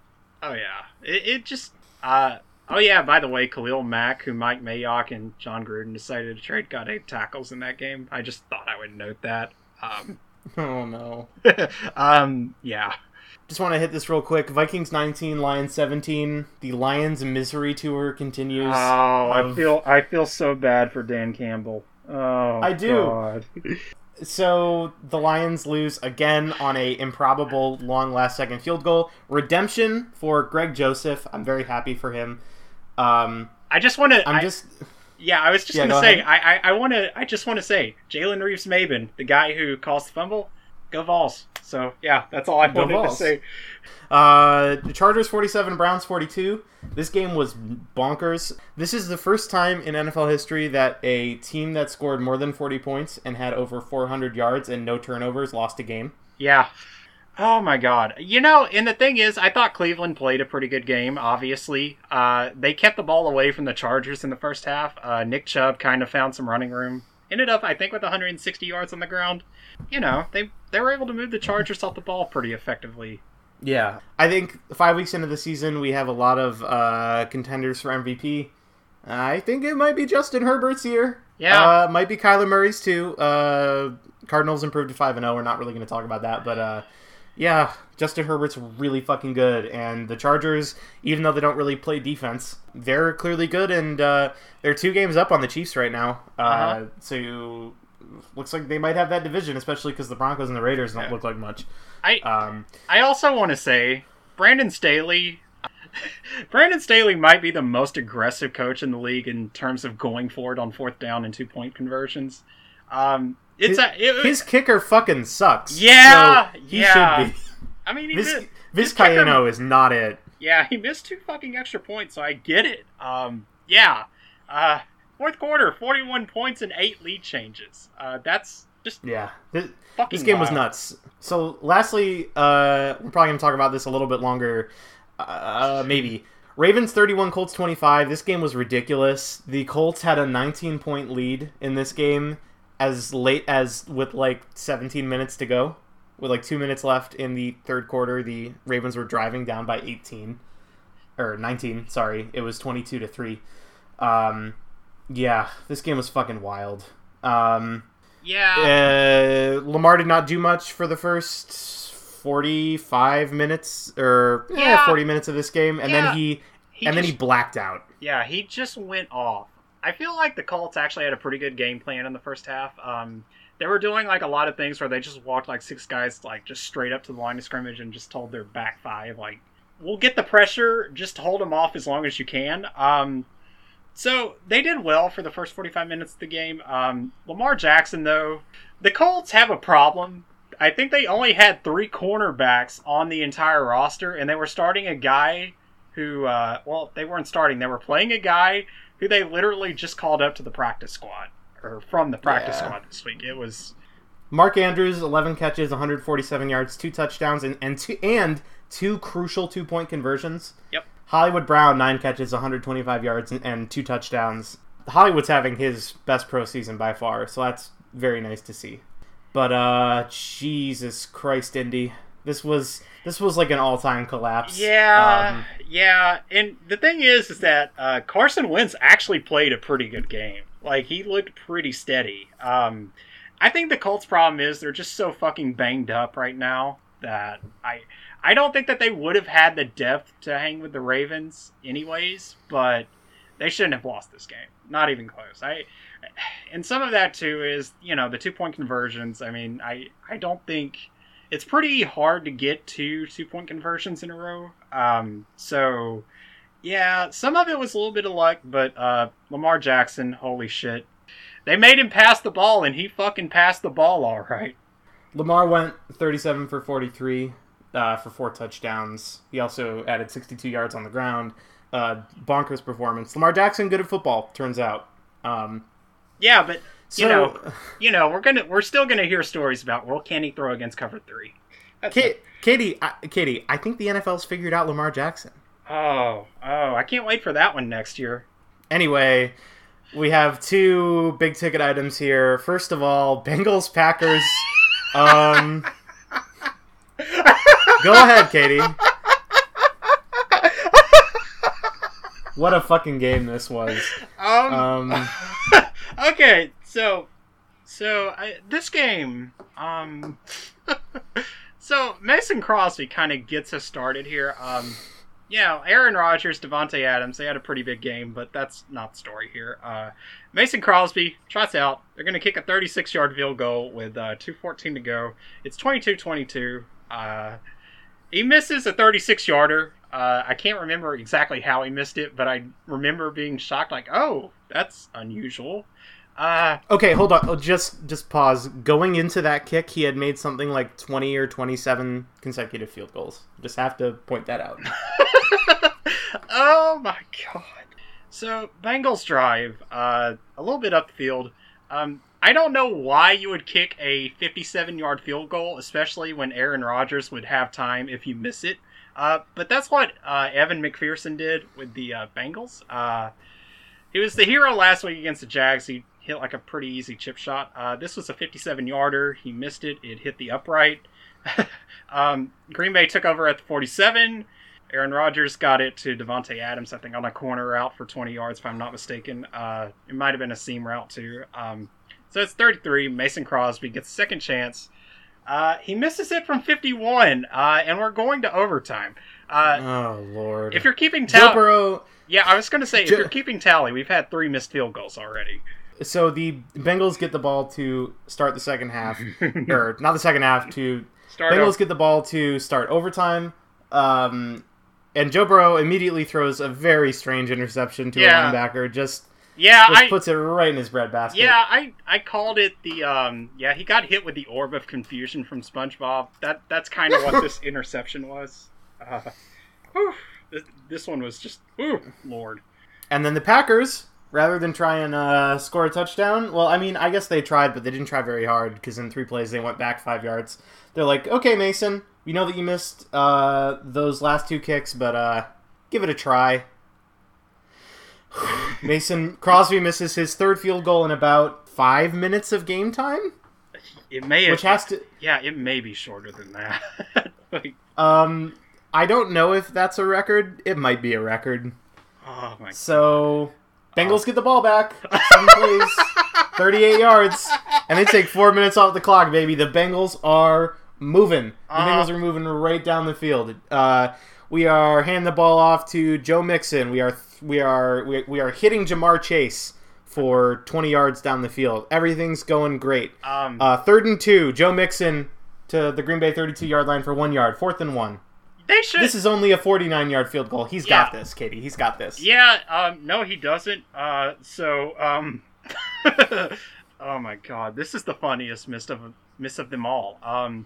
oh yeah, it, it just uh oh yeah. By the way, Khalil Mack, who Mike Mayock and Jon Gruden decided to trade, got eight tackles in that game. I just thought I would note that. Um, [LAUGHS] Oh no. [LAUGHS] um, yeah. Just want to hit this real quick. Vikings 19, Lions 17. The Lions misery tour continues. Oh, I feel I feel so bad for Dan Campbell. Oh, I do. God. So the Lions lose again on a improbable long last second field goal. Redemption for Greg Joseph. I'm very happy for him. Um, I just want to. I'm I, just yeah, I was just Yeah, gonna go say. ahead. I I, I want to. I just want to say, Jalen Reeves-Maybin, the guy who caused the fumble, go Vols. So yeah, that's all I Go wanted to say. Uh, the Chargers 47, Browns 42. This game was bonkers. This is the first time in NFL history that a team that scored more than 40 points and had over 400 yards and no turnovers lost a game. Yeah. Oh my god. You know, and the thing is, I thought Cleveland played a pretty good game, obviously. Uh, they kept the ball away from the Chargers in the first half. Uh, Nick Chubb kind of found some running room. Ended up, I think, with 160 yards on the ground. You know, they they were able to move the Chargers off the ball pretty effectively. Yeah. I think five weeks into the season, we have a lot of uh, contenders for MVP. I think it might be Justin Herbert's year. Yeah. Uh, might be Kyler Murray's too. Uh, Cardinals improved to 5 and 0. We're not really going to talk about that. But uh, yeah, Justin Herbert's really fucking good. And the Chargers, even though they don't really play defense, they're clearly good. And uh, they're two games up on the Chiefs right now. Uh, Uh-huh. So you, looks like they might have that division, especially because the Broncos and the Raiders don't Yeah. look like much. I Um, I also want to say Brandon Staley. [LAUGHS] Brandon Staley might be the most aggressive coach in the league in terms of going forward on fourth down and two point conversions. Um, it's his, a it, his kicker fucking sucks. Yeah, so he yeah. should be. I mean, Vis, missed, Vizcaino is not it. yeah, he missed two fucking extra points, so I get it. Um, yeah, uh, fourth quarter, 41 points and eight lead changes. Uh, that's just Yeah, this, this game was nuts. So, lastly, uh, we're probably gonna talk about this a little bit longer. Uh, maybe Ravens 31, Colts 25. This game was ridiculous. The Colts had a 19 point lead in this game as late as with like 17 minutes to go. With like two minutes left in the third quarter, the Ravens were driving down by 18 or 19. Sorry, it was 22 to three. Um, yeah, this game was fucking wild. Um, Yeah. uh, Lamar did not do much for the first 45 minutes or yeah, Yeah. 40 minutes of this game and Yeah. then he, he and then he blacked out. Yeah, he just went off. I feel like the Colts actually had a pretty good game plan in the first half. Um, they were doing like a lot of things where they just walked like six guys like just straight up to the line of scrimmage and just told their back five like, "We'll get the pressure, just hold them off as long as you can." Um, so they did well for the first 45 minutes of the game. Um, Lamar Jackson though, the Colts have a problem. I think they only had three cornerbacks on the entire roster, and they were starting a guy who, uh, well, they weren't starting. They were playing a guy who they literally just called up to the practice squad or from the practice Yeah. squad this week. It was Mark Andrews, 11 catches, 147 yards, two touchdowns, and, and, two, and two crucial two point conversions. Yep. Hollywood Brown, nine catches, 125 yards, and, and two touchdowns. Hollywood's having his best pro season by far, so that's very nice to see. But uh Jesus Christ, Indy. This was this was like an all time collapse. yeah, Um, yeah. And the thing is, is that uh, Carson Wentz actually played a pretty good game. Like he looked pretty steady. Um, I think the Colts' problem is they're just so fucking banged up right now that I I don't think that they would have had the depth to hang with the Ravens anyways. But they shouldn't have lost this game. Not even close. I and some of that too is you know the two point conversions. I mean I I don't think it's pretty hard to get two two point conversions in a row. Um, so yeah, some of it was a little bit of luck, but uh, Lamar Jackson, holy shit, they made him pass the ball, and he fucking passed the ball all right. Lamar went 37 for 43 uh, for four touchdowns. He also added 62 yards on the ground. Uh, bonkers performance. Lamar Jackson, good at football, turns out. Um, Yeah, but so, you know, you know, we're gonna we're still gonna hear stories about well, can he throw against cover three? That's Ka- Katie, I, Katie, I think the NFL's figured out Lamar Jackson. oh, oh, I can't wait for that one next year. Anyway, we have two big ticket items here. First of all, Bengals Packers. [LAUGHS] um, go ahead, Katie. What a fucking game this was. Um, Um, [LAUGHS] okay, so so I, this game, um, [LAUGHS] so Mason Crosby kind of gets us started here. Um, you know, Aaron Rodgers, Davante Adams, they had a pretty big game, but that's not the story here. Uh, Mason Crosby trots out. They're going to kick a 36-yard field goal with uh, 2:14 to go. It's 22-22. Uh, he misses a 36-yarder. Uh, I can't remember exactly how he missed it, but I remember being shocked, like, "Oh, that's unusual." Uh, okay, hold on. Oh, Just just pause. Going into that kick, he had made something like 20 or 27 consecutive field goals. Just have to point that out. [LAUGHS] oh my god. So Bengals drive uh, a little bit upfield. Um, I don't know why you would kick a 57-yard field goal, especially when Aaron Rodgers would have time if you miss it. Uh, but that's what uh, Evan McPherson did with the uh, Bengals. Uh, he was the hero last week against the Jags. He hit like a pretty easy chip shot. Uh, this was a 57-yarder. He missed it. It hit the upright. [LAUGHS] um, Green Bay took over at the 47. Aaron Rodgers got it to Davante Adams, I think, on a corner route for 20 yards, if I'm not mistaken. Uh, it might have been a seam route too. Um, so it's 33. Mason Crosby gets a second chance. Uh, he misses it from 51, uh, and we're going to overtime. Uh, oh lord. if you're keeping Joe tally, Burrow yeah, I was going to say, if you're keeping tally, we've had three missed field goals already. So the Bengals get the ball to start the second half, [LAUGHS] or not the second half. To Start Bengals off- get the ball to start overtime, um, and Joe Burrow immediately throws a very strange interception to Yeah. a linebacker. Just, yeah, just I, puts it right in his breadbasket. Yeah, I I called it the um yeah, he got hit with the orb of confusion from SpongeBob. That that's kind of what this [LAUGHS] interception was. Uh, whew, this, this one was just ooh, lord. And then the Packers rather than try and uh, score a touchdown, well, I mean, I guess they tried, but they didn't try very hard because in three plays they went back five yards. They're like, okay, Mason, we know that you missed uh, those last two kicks, but uh, give it a try. Mason Crosby misses his third field goal in about five minutes of game time, It may have, which has to. yeah, it may be shorter than that. [LAUGHS] like, Um, I don't know if that's a record. It might be a record. oh my So, Bengals get the ball back. Seven plays, [LAUGHS] 38 yards, and they take four minutes off the clock, baby. The Bengals are moving. The Uh. Bengals are moving right down the field. Uh, we are handing the ball off to Joe Mixon. We are we are we, we are hitting Ja'Marr Chase for 20 yards down the field. Everything's going great. Um, Uh, third and two. Joe Mixon to the Green Bay 32 yard line for one yard. Fourth and one. they should. This is only a 49 yard field goal. He's got this, Katie. He's got this. Yeah, um, no, he doesn't. Uh, so, um, [LAUGHS] oh my god, this is the funniest miss of miss of them all. Um,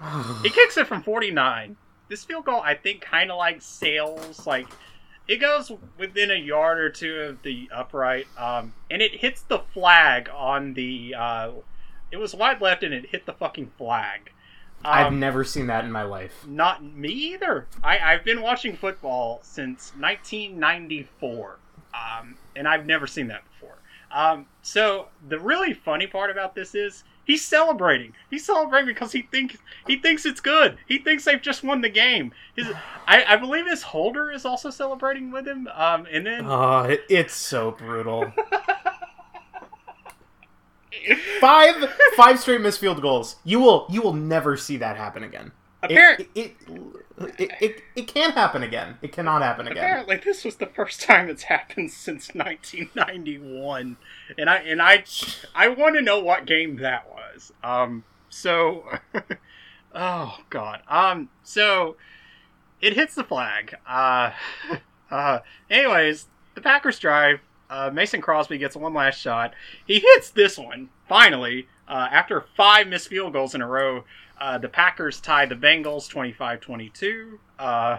[SIGHS] he kicks it from 49. This field goal, I think, kind of like sails, like it goes within a yard or two of the upright, um, and it hits the flag on the. Uh, it was wide left, and it hit the fucking flag. I've Um, never seen that in my life. not me either. I, I've been watching football since 1994, um, and I've never seen that before. Um, so the really funny part about this is he's celebrating. He's celebrating because he thinks he thinks it's good. He thinks they've just won the game. His, I, I believe his holder is also celebrating with him. Um, and then Oh, it, it's so brutal. [LAUGHS] five five straight missed field goals. You will you will never see that happen again. It it, it, it, it, it can't happen again. It cannot happen again. Apparently, this was the first time it's happened since 1991, and I and I I want to know what game that was. Um, so, [LAUGHS] oh god. Um, so it hits the flag. Uh, [LAUGHS] uh. Anyways, the Packers drive. Uh, Mason Crosby gets one last shot. He hits this one finally uh, after five missed field goals in a row. Uh, the Packers tie the Bengals 25-22. Uh,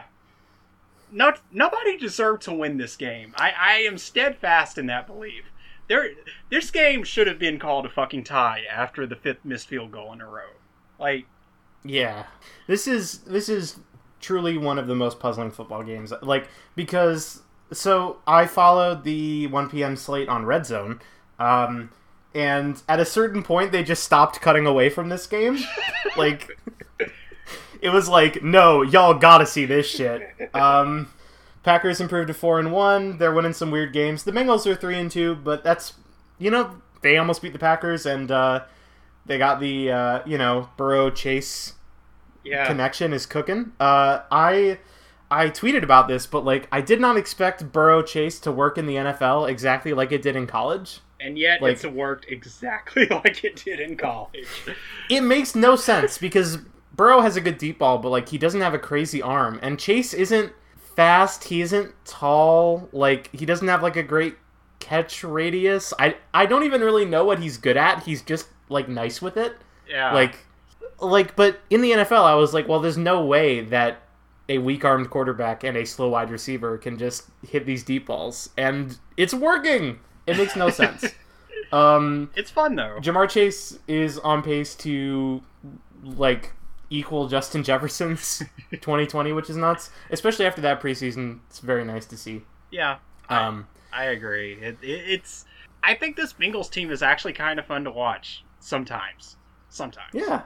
no, nobody deserved to win this game. I, I am steadfast in that belief. There, this game should have been called a fucking tie after the fifth missed field goal in a row. Like, Yeah, this is this is truly one of the most puzzling football games. Like because so I followed the 1 p.m. slate on Red Zone, um, and at a certain point they just stopped cutting away from this game. like [LAUGHS] it was like, no, y'all gotta see this shit. Um, Packers improved to four and one. They're winning some weird games. The Bengals are three and two, but that's you know they almost beat the Packers and. uh they got the uh, you know Burrow Chase yeah, connection is cooking. Uh, I I tweeted about this, but like I did not expect Burrow Chase to work in the NFL exactly like it did in college. and yet like- it's worked exactly [LAUGHS] like it did in college. It makes no sense because Burrow has a good deep ball, but like he doesn't have a crazy arm, and Chase isn't fast. He isn't tall. Like he doesn't have like a great catch radius. I I don't even really know what he's good at. He's just like nice with it. Yeah, like like but in the NFL I was like well there's no way that a weak armed quarterback and a slow wide receiver can just hit these deep balls and it's working it makes no sense [LAUGHS] um it's fun though. Ja'Marr Chase is on pace to like equal Justin Jefferson's [LAUGHS] 2020 which is nuts especially after that preseason it's very nice to see Yeah, um I agree. It, it, it's. I think this Bengals team is actually kind of fun to watch sometimes. Sometimes. yeah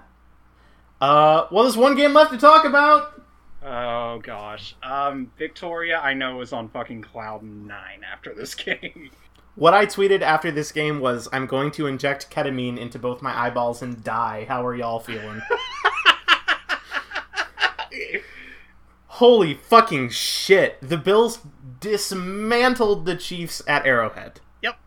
uh well there's one game left to talk about Oh gosh. Um, Victoria, I know is on fucking cloud nine after this [LAUGHS] game. What I tweeted after this game was, "I'm going to inject ketamine into both my eyeballs and die." How are y'all feeling? [LAUGHS] Holy fucking shit! The Bills dismantled the Chiefs at Arrowhead. Yep.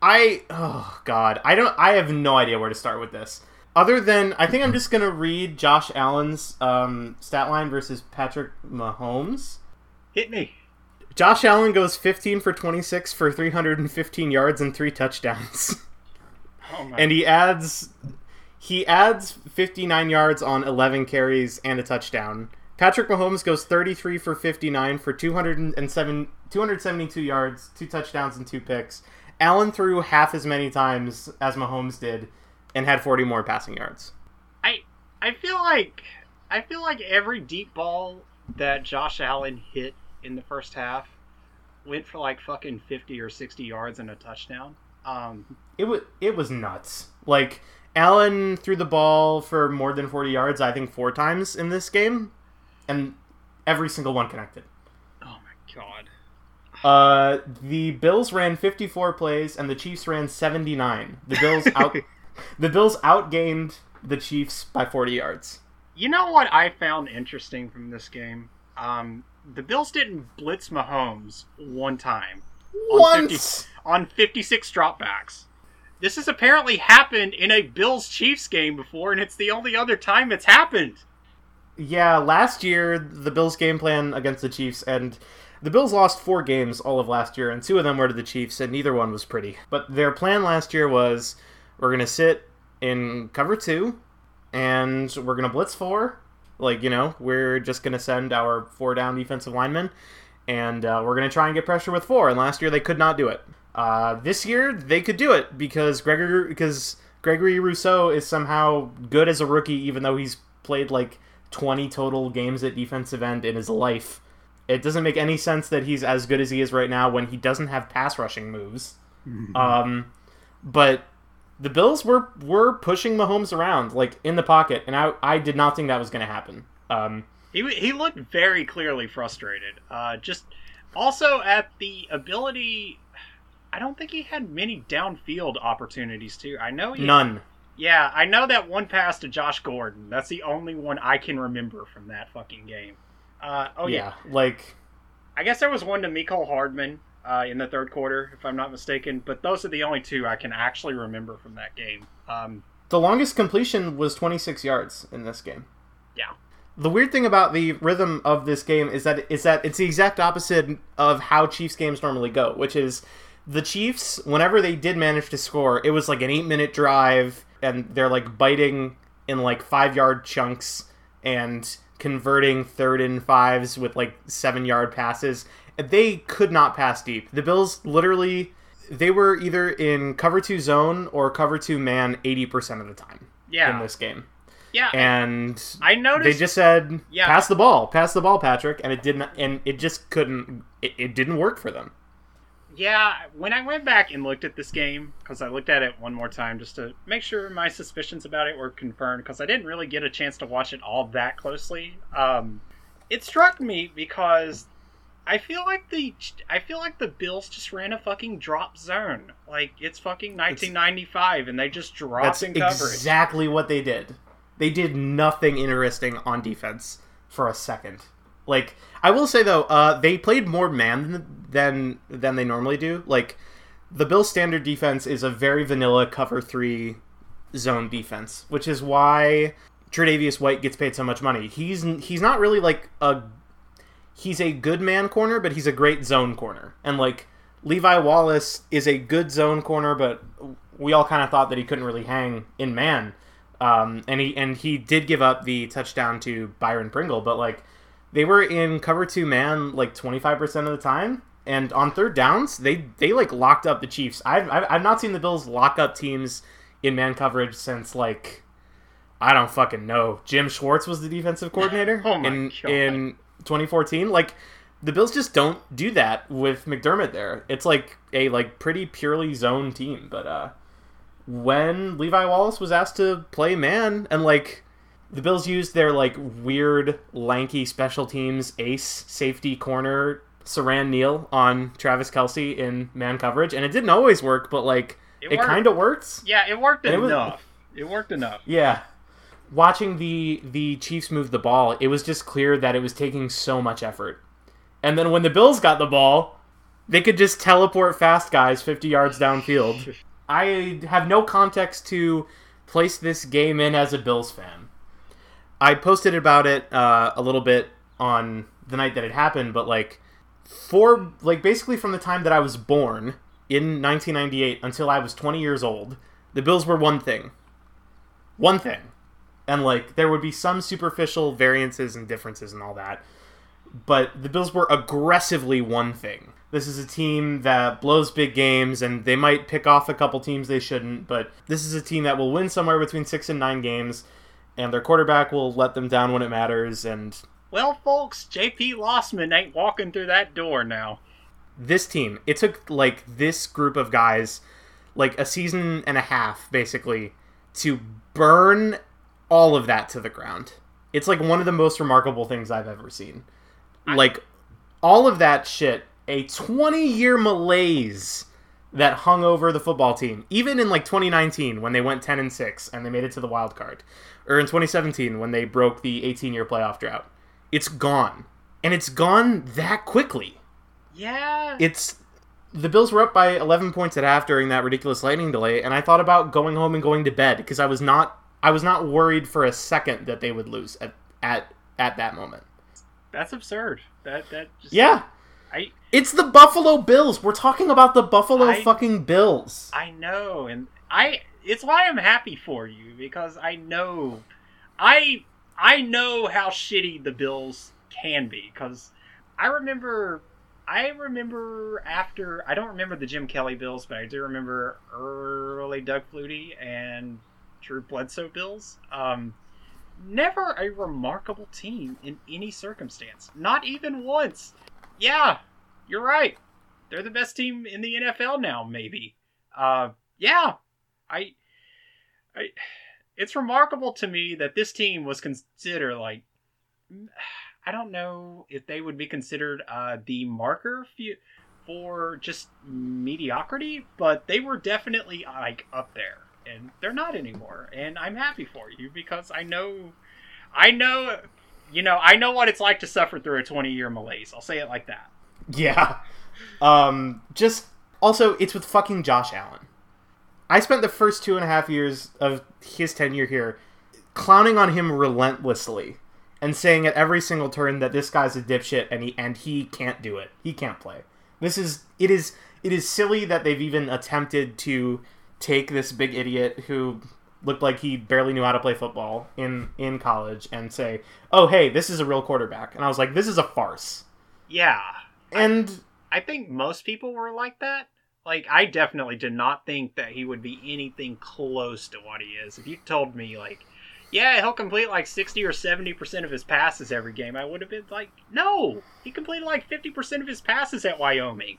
I oh god, I don't. I have no idea where to start with this. Other than, I think I'm just gonna read Josh Allen's um, stat line versus Patrick Mahomes. Hit me. Josh Allen goes 15 for 26 for 315 yards and three touchdowns. Oh my. and he adds he adds 59 yards on 11 carries and a touchdown. Patrick Mahomes goes 33 for 59 for 207, 272 yards, two touchdowns, and two picks. Allen threw half as many times as Mahomes did and had 40 more passing yards. I I feel like I feel like every deep ball that Josh Allen hit in the first half went for like fucking 50 or 60 yards and a touchdown. Um, it was it was nuts. Like Allen threw the ball for more than 40 yards, I think four times in this game, and every single one connected. Oh my god. Uh, the Bills ran 54 plays and the Chiefs ran 79. The Bills out [LAUGHS] the Bills outgained the Chiefs by 40 yards. You know what I found interesting from this game? Um, the Bills didn't blitz Mahomes one time. On Once 50, on 56 dropbacks. This has apparently happened in a Bills Chiefs game before, and it's the only other time it's happened. Yeah, last year the Bills game plan against the Chiefs and the Bills lost four games all of last year, and two of them were to the Chiefs, and neither one was pretty. But their plan last year was we're gonna sit in cover two, and we're gonna blitz four. Like you know, we're just gonna send our four down defensive linemen, and uh, we're gonna try and get pressure with four. And last year they could not do it. Uh, this year they could do it because Gregory because Gregory Rousseau is somehow good as a rookie, even though he's played like 20 total games at defensive end in his life. It doesn't make any sense that he's as good as he is right now when he doesn't have pass rushing moves. Mm-hmm. Um, but the Bills were were pushing Mahomes around like in the pocket, and I I did not think that was going to happen. Um, he he looked very clearly frustrated. Uh, just also at the ability. I don't think he had many downfield opportunities too. I know he none. Yeah, I know that one pass to Josh Gordon. That's the only one I can remember from that fucking game. Uh, oh yeah. yeah, like I guess there was one to Mecole Hardman uh, in the third quarter, if I'm not mistaken. But those are the only two I can actually remember from that game. Um, the longest completion was 26 yards in this game. Yeah. The weird thing about the rhythm of this game is that is that it's the exact opposite of how Chiefs games normally go, which is the Chiefs, whenever they did manage to score, it was like an eight minute drive, and they're like biting in like five yard chunks and converting third and fives with like seven yard passes they could not pass deep. The Bills literally they were either in cover two zone or cover two man eighty percent of the time. Yeah. In this game. Yeah. And I noticed they just said yeah. pass the ball, pass the ball, Patrick, and it didn't and it just couldn't it, it didn't work for them. Yeah, when I went back and looked at this game, because I looked at it one more time just to make sure my suspicions about it were confirmed, because I didn't really get a chance to watch it all that closely. Um, it struck me because I feel like the I feel like the Bills just ran a fucking drop zone. Like it's fucking 1995, and they just dropped that's in coverage. Exactly what they did. They did nothing interesting on defense for a second. Like I will say though, uh, they played more man than than than they normally do. Like the Bills' standard defense is a very vanilla cover three zone defense, which is why Tre'Davious White gets paid so much money. He's he's not really like a he's a good man corner, but he's a great zone corner. And like Levi Wallace is a good zone corner, but we all kind of thought that he couldn't really hang in man. Um, and he and he did give up the touchdown to Byron Pringle, but like they were in cover two man like 25% of the time. And on third downs, they they like locked up the Chiefs. I've I've, I've not seen the Bills lock up teams in man coverage since like I don't fucking know. Jim Schwartz was the defensive coordinator [LAUGHS] oh in God. in 2014. Like the Bills just don't do that with McDermott there. It's like a like pretty purely zone team. But uh when Levi Wallace was asked to play man and like the Bills used their like weird lanky special teams ace safety corner Siran Neal on Travis Kelce in man coverage, and it didn't always work, but like it, it kind of works. Yeah, it worked enough. It, was, it worked enough. Yeah, watching the the Chiefs move the ball, it was just clear that it was taking so much effort. And then when the Bills got the ball, they could just teleport fast guys 50 yards downfield. [LAUGHS] I have no context to place this game in as a Bills fan. I posted about it uh, a little bit on the night that it happened, but like for like basically from the time that I was born in 1998 until I was 20 years old, the Bills were one thing. One thing and like there would be some superficial variances and differences and all that. But the Bills were aggressively one thing. This is a team that blows big games, and they might pick off a couple teams they shouldn't. But this is a team that will win somewhere between six and nine games, and their quarterback will let them down when it matters. And Well, folks, JP Losman ain't walking through that door now. this team, it took like this group of guys, like a season and a half basically, to burn all of that to the ground. It's like one of the most remarkable things I've ever seen. Like all of that shit, a 20 year malaise that hung over the football team, even in like 2019 when they went 10 and 6 and they made it to the wild card, or in 2017 when they broke the 18 year playoff drought. It's gone. And it's gone that quickly Yeah. it's the Bills were up by 11 points at half during that ridiculous lightning delay, and I thought about going home and going to bed because I was not I was not worried for a second that they would lose at at, at that moment. That's absurd. That that just Yeah, I it's the Buffalo Bills. We're talking about the Buffalo I- fucking Bills. I know, and I it's why I'm happy for you because I know, I I know how shitty the Bills can be because I remember I remember after I don't remember the Jim Kelly Bills, but I do remember early Doug Flutie and Drew Bledsoe Bills. Um, never a remarkable team in any circumstance, not even once. Yeah, you're right. They're the best team in the NFL now, maybe. Uh, yeah, I, I, it's remarkable to me that this team was considered like, [SIGHS] I don't know if they would be considered uh, the marker for just mediocrity, but they were definitely like up there, and they're not anymore. And I'm happy for you because I know, I know, you know, I know what it's like to suffer through a 20 year malaise. I'll say it like that. Yeah. Um, just also, it's with fucking Josh Allen. I spent the first two and a half years of his tenure here clowning on him relentlessly and saying at every single turn that this guy's a dipshit and he and he can't do it. He can't play. This is it is it is silly that they've even attempted to take this big idiot who looked like he barely knew how to play football in in college and say, "Oh, hey, this is a real quarterback." And I was like, "This is a farce." Yeah. And I think most people were like that. Like, I definitely did not think that he would be anything close to what he is. If you told me, like, yeah, he'll complete like 60 or 70% of his passes every game, I would have been like, no, he completed like 50% of his passes at Wyoming.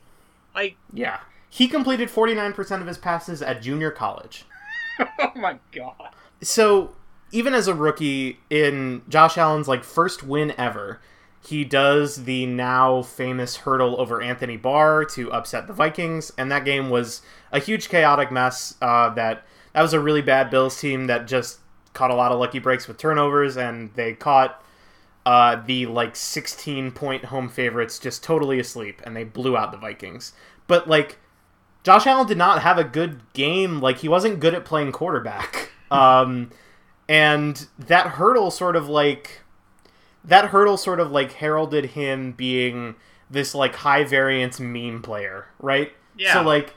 Like, Yeah. He completed 49% of his passes at junior college. [LAUGHS] oh my god. So, even as a rookie in Josh Allen's like first win ever, he does the now famous hurdle over Anthony Barr to upset the Vikings, and that game was a huge chaotic mess. Uh, that that was a really bad Bills team that just caught a lot of lucky breaks with turnovers, and they caught uh, the like 16 point home favorites just totally asleep, and they blew out the Vikings. But like Josh Allen did not have a good game. Like he wasn't good at playing quarterback. [LAUGHS] Um, and that hurdle sort of like that hurdle sort of like heralded him being this like high variance meme player, right? Yeah. So like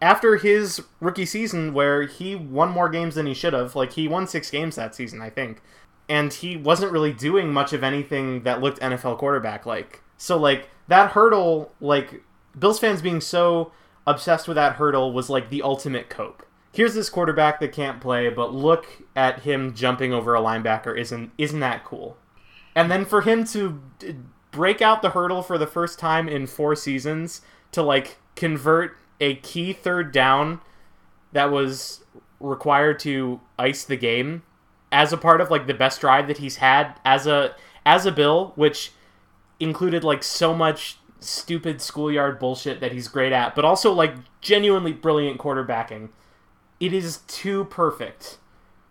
after his rookie season where he won more games than he should have, like he won 6 games that season, I think. And he wasn't really doing much of anything that looked NFL quarterback like. So like that hurdle like Bills fans being so obsessed with that hurdle was like the ultimate cope. Here's this quarterback that can't play, but look at him jumping over a linebacker. Isn't isn't that cool? And then for him to d- break out the hurdle for the first time in four seasons to like convert a key third down that was required to ice the game as a part of like the best drive that he's had as a as a bill which included like so much stupid schoolyard bullshit that he's great at but also like genuinely brilliant quarterbacking. It is too perfect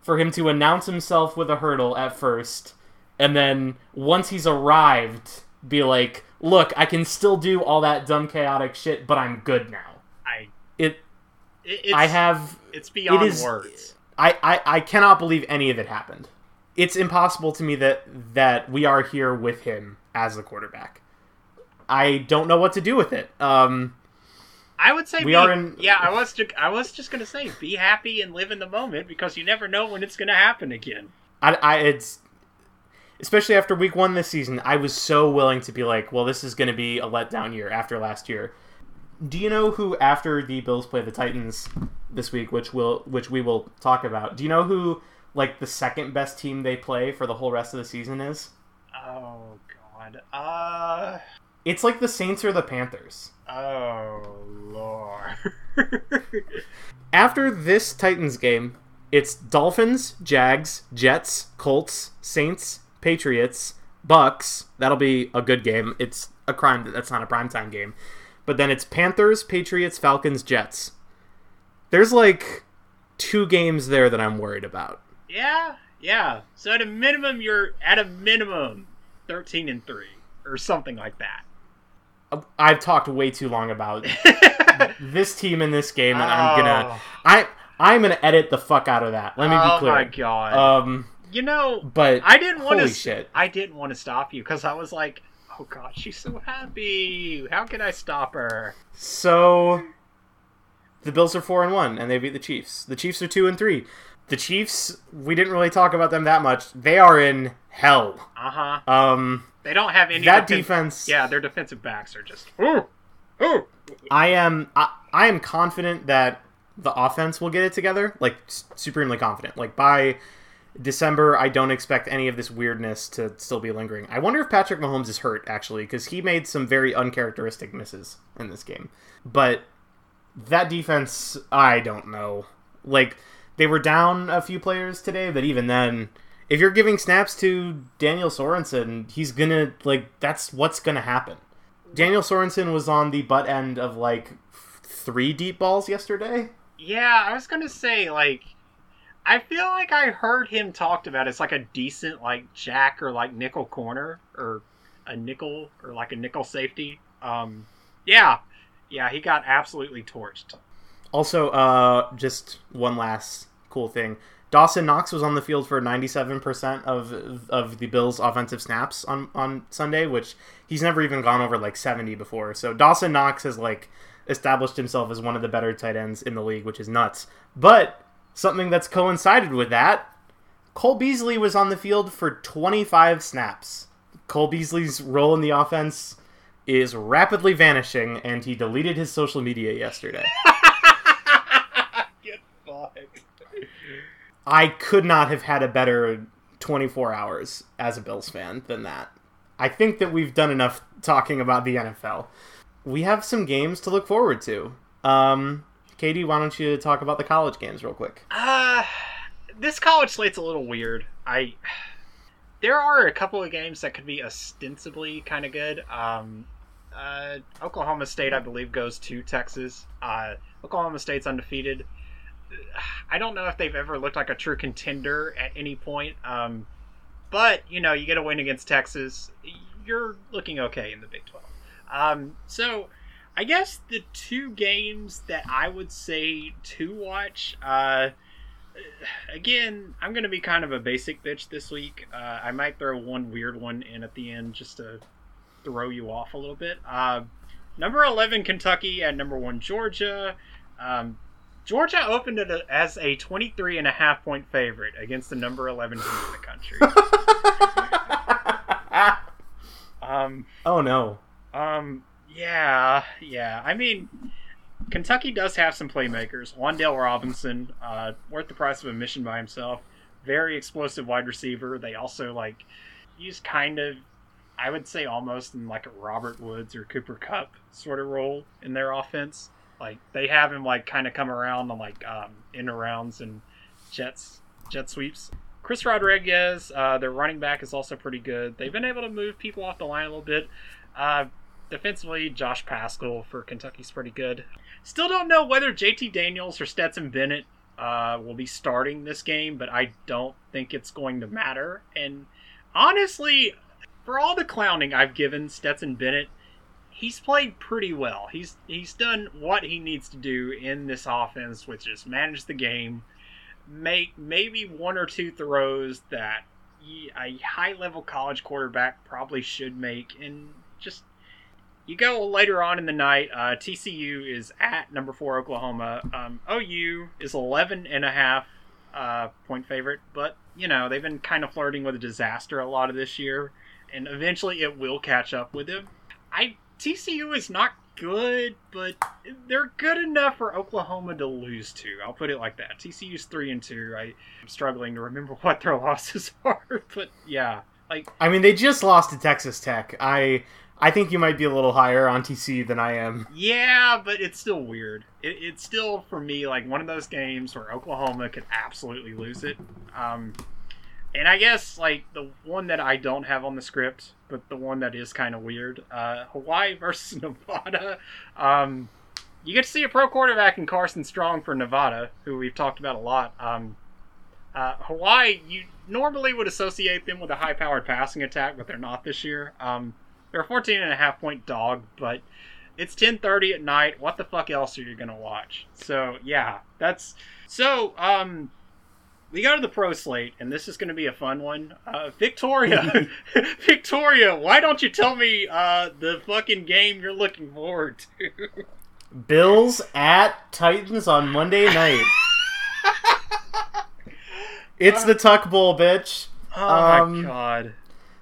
for him to announce himself with a hurdle at first and then once he's arrived be like look i can still do all that dumb chaotic shit but i'm good now I, it it, it's, i have it's beyond is- words. I, I I cannot believe any of it happened. It's impossible to me that that we are here with him as the quarterback. I don't know what to do with it. Um, I would say We be, are in- Yeah, I was ju- I was just gonna say be happy and live in the moment because you never know when it's gonna happen again. I, I it's especially after week one this season. I was so willing to be like, well, this is going to be a letdown year after last year. Do you know who after the Bills play the Titans this week, which will which we will talk about? Do you know who like the second best team they play for the whole rest of the season is? Oh God. Uh. It's like the Saints or the Panthers. Oh lord. [LAUGHS] After this Titans game, it's Dolphins, Jags, Jets, Colts, Saints, Patriots, Bucks. That'll be a good game. It's a crime that that's not a primetime game. But then it's Panthers, Patriots, Falcons, Jets. There's like two games there that I'm worried about. Yeah, yeah. So at a minimum, you're at a minimum thirteen and three or something like that. I've talked way too long about [LAUGHS] this team in this game, and I'm gonna Oh. I I'm gonna edit the fuck out of that. Let me oh be clear. Oh my god. Um, you know, but I didn't want to. shit. I didn't want to stop you because I was like, "Oh God, she's so happy. How can I stop her?" So the Bills are four and one, and they beat the Chiefs. The Chiefs are two and three. The Chiefs, we didn't really talk about them that much. They are in hell. Uh huh. Um, They don't have any that defen- defense. Yeah, their defensive backs are just. Ooh, ooh. I am. I, I am confident that the offense will get it together. Like supremely confident. Like by December, I don't expect any of this weirdness to still be lingering. I wonder if Patrick Mahomes is hurt actually, because he made some very uncharacteristic misses in this game. But that defense, I don't know. Like they were down a few players today, but even then, if you're giving snaps to Daniel Sorensen, he's gonna like that's what's gonna happen. Daniel Sorensen was on the butt end of like three deep balls yesterday. Yeah, I was gonna say like. I feel like I heard him talked about it's like a decent like jack or like nickel corner or a nickel or like a nickel safety. Um, yeah, yeah, he got absolutely torched. Also, uh, just one last cool thing. Dawson Knox was on the field for 97% of of the Bills' offensive snaps on, on Sunday, which he's never even gone over like 70 before. So Dawson Knox has like established himself as one of the better tight ends in the league, which is nuts. But something that's coincided with that, Cole Beasley was on the field for 25 snaps. Cole Beasley's role in the offense is rapidly vanishing, and he deleted his social media yesterday. Get fucked. I could not have had a better 24 hours as a Bills fan than that. I think that we've done enough talking about the NFL. We have some games to look forward to. Um, Katie, why don't you talk about the college games real quick? Uh, this college slate's a little weird. I there are a couple of games that could be ostensibly kind of good. Um, uh, Oklahoma State, I believe, goes to Texas. Uh, Oklahoma State's undefeated. I don't know if they've ever looked like a true contender at any point. Um, but you know, you get a win against Texas, you're looking okay in the Big Twelve. Um, so I guess the two games that I would say to watch. Uh, again, I'm going to be kind of a basic bitch this week. Uh, I might throw one weird one in at the end just to throw you off a little bit. Uh, number 11, Kentucky, and number 1, Georgia. Um, Georgia opened it as a 23 and a half point favorite against the number 11 team in the country. [LAUGHS] Um, oh no. um, yeah, yeah. I mean, Kentucky does have some playmakers. Wan'Dale Robinson, uh, worth the price of admission by himself. Very explosive wide receiver. They also like use kind of, I would say, almost in like a Robert Woods or Cooper Kupp sort of role in their offense. Like they have him like kind of come around on like um, in rounds and jets, jet sweeps. Chris Rodriguez, uh, their running back, is also pretty good. They've been able to move people off the line a little bit. Uh, defensively, Josh Paschal for Kentucky's pretty good. Still don't know whether JT Daniels or Stetson Bennett uh, will be starting this game, but I don't think it's going to matter. And honestly, for all the clowning I've given Stetson Bennett, he's played pretty well. He's he's done what he needs to do in this offense, which is manage the game, make maybe one or two throws that a high level college quarterback probably should make, and just you go later on in the night. Uh, TCU is at number four Oklahoma. Um, OU is 11 and a half uh, point favorite, but you know, they've been kind of flirting with a disaster a lot of this year, and eventually it will catch up with them. I TCU is not good, but they're good enough for Oklahoma to lose to. I'll put it like that. TCU's three and two. I, am struggling to remember [LAUGHS] what their losses [LAUGHS] are, but yeah, like I mean, they just lost to Texas Tech. I I think you might be a little higher on TC than I am. Yeah, but it's still weird. It, it's still for me like one of those games where Oklahoma could absolutely lose it. Um, and I guess like the one that I don't have on the script, but the one that is kind of weird, uh, Hawaii [LAUGHS] versus Nevada. Um, you get to see a pro quarterback in Carson Strong for Nevada, who we've talked about a lot. Um, uh, Hawaii, you normally would associate them with a high-powered passing attack, but they're not this year. Um, they're a 14 and a half point dog, but it's 10:30 at night. What the fuck else are you gonna watch? So yeah, that's so. Um, we go to the pro slate, and this is going to be a fun one. Uh, Victoria, [LAUGHS] Victoria, why don't you tell me uh, the fucking game you're looking forward to? Bills at Titans on Monday night. it's the Tuck Bowl, bitch. Oh um, my god.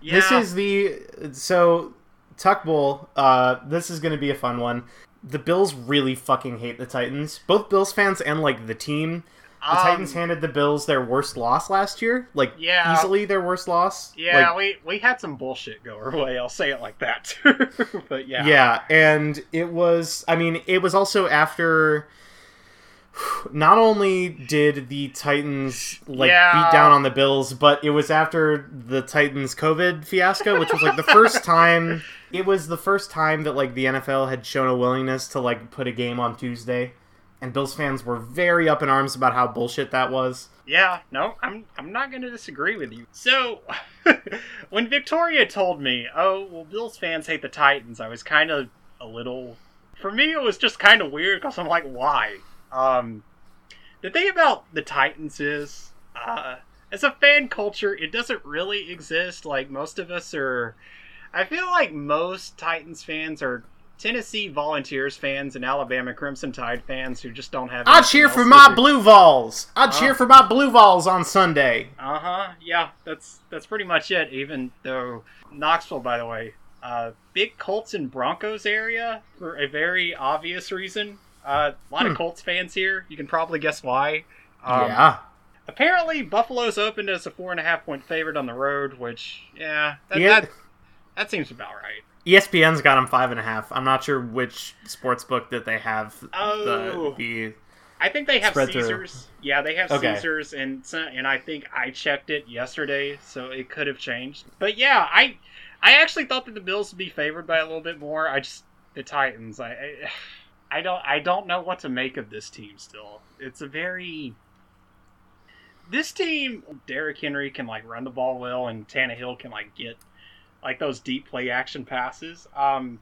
Yeah. This is the so Tuck Bowl. Uh, this is going to be a fun one. The Bills really fucking hate the Titans. Both Bills fans and like the team. The um, Titans handed the Bills their worst loss last year, like yeah, easily their worst loss. Yeah, like, we we had some bullshit go our way. I'll say it like that. [LAUGHS] but yeah, yeah, and it was. I mean, it was also after. Not only did the Titans like yeah. beat down on the Bills, but it was after the Titans COVID fiasco, which was like the first [LAUGHS] time. It was the first time that like the NFL had shown a willingness to like put a game on Tuesday and Bills fans were very up in arms about how bullshit that was. Yeah, no, I'm I'm not going to disagree with you. So, [LAUGHS] when Victoria told me, "Oh, well, Bills fans hate the Titans," I was kind of a little. For me, it was just kind of weird because I'm like, why? Um, the thing about the Titans is, uh, as a fan culture, it doesn't really exist. Like most of us are. I feel like most Titans fans are Tennessee Volunteers fans and Alabama Crimson Tide fans who just don't have. I cheer for my do. Blue Vols. I uh, cheer for my Blue Vols on Sunday. Uh huh. Yeah, that's that's pretty much it. Even though Knoxville, by the way, uh, big Colts and Broncos area for a very obvious reason. Uh, a lot hmm. of Colts fans here. You can probably guess why. Um, yeah. Apparently, Buffalo's opened as a four and a half point favorite on the road, which yeah, that, yeah. that, that seems about right. ESPN's got them five and a half. I'm not sure which sports book that they have. Oh, the, the I think they have Caesars. Through. Yeah, they have okay. Caesars, and and I think I checked it yesterday, so it could have changed. But yeah, I I actually thought that the Bills would be favored by a little bit more. I just the Titans. I I, I don't I don't know what to make of this team. Still, it's a very this team. Derrick Henry can like run the ball well, and Tannehill can like get like those deep play action passes. Um,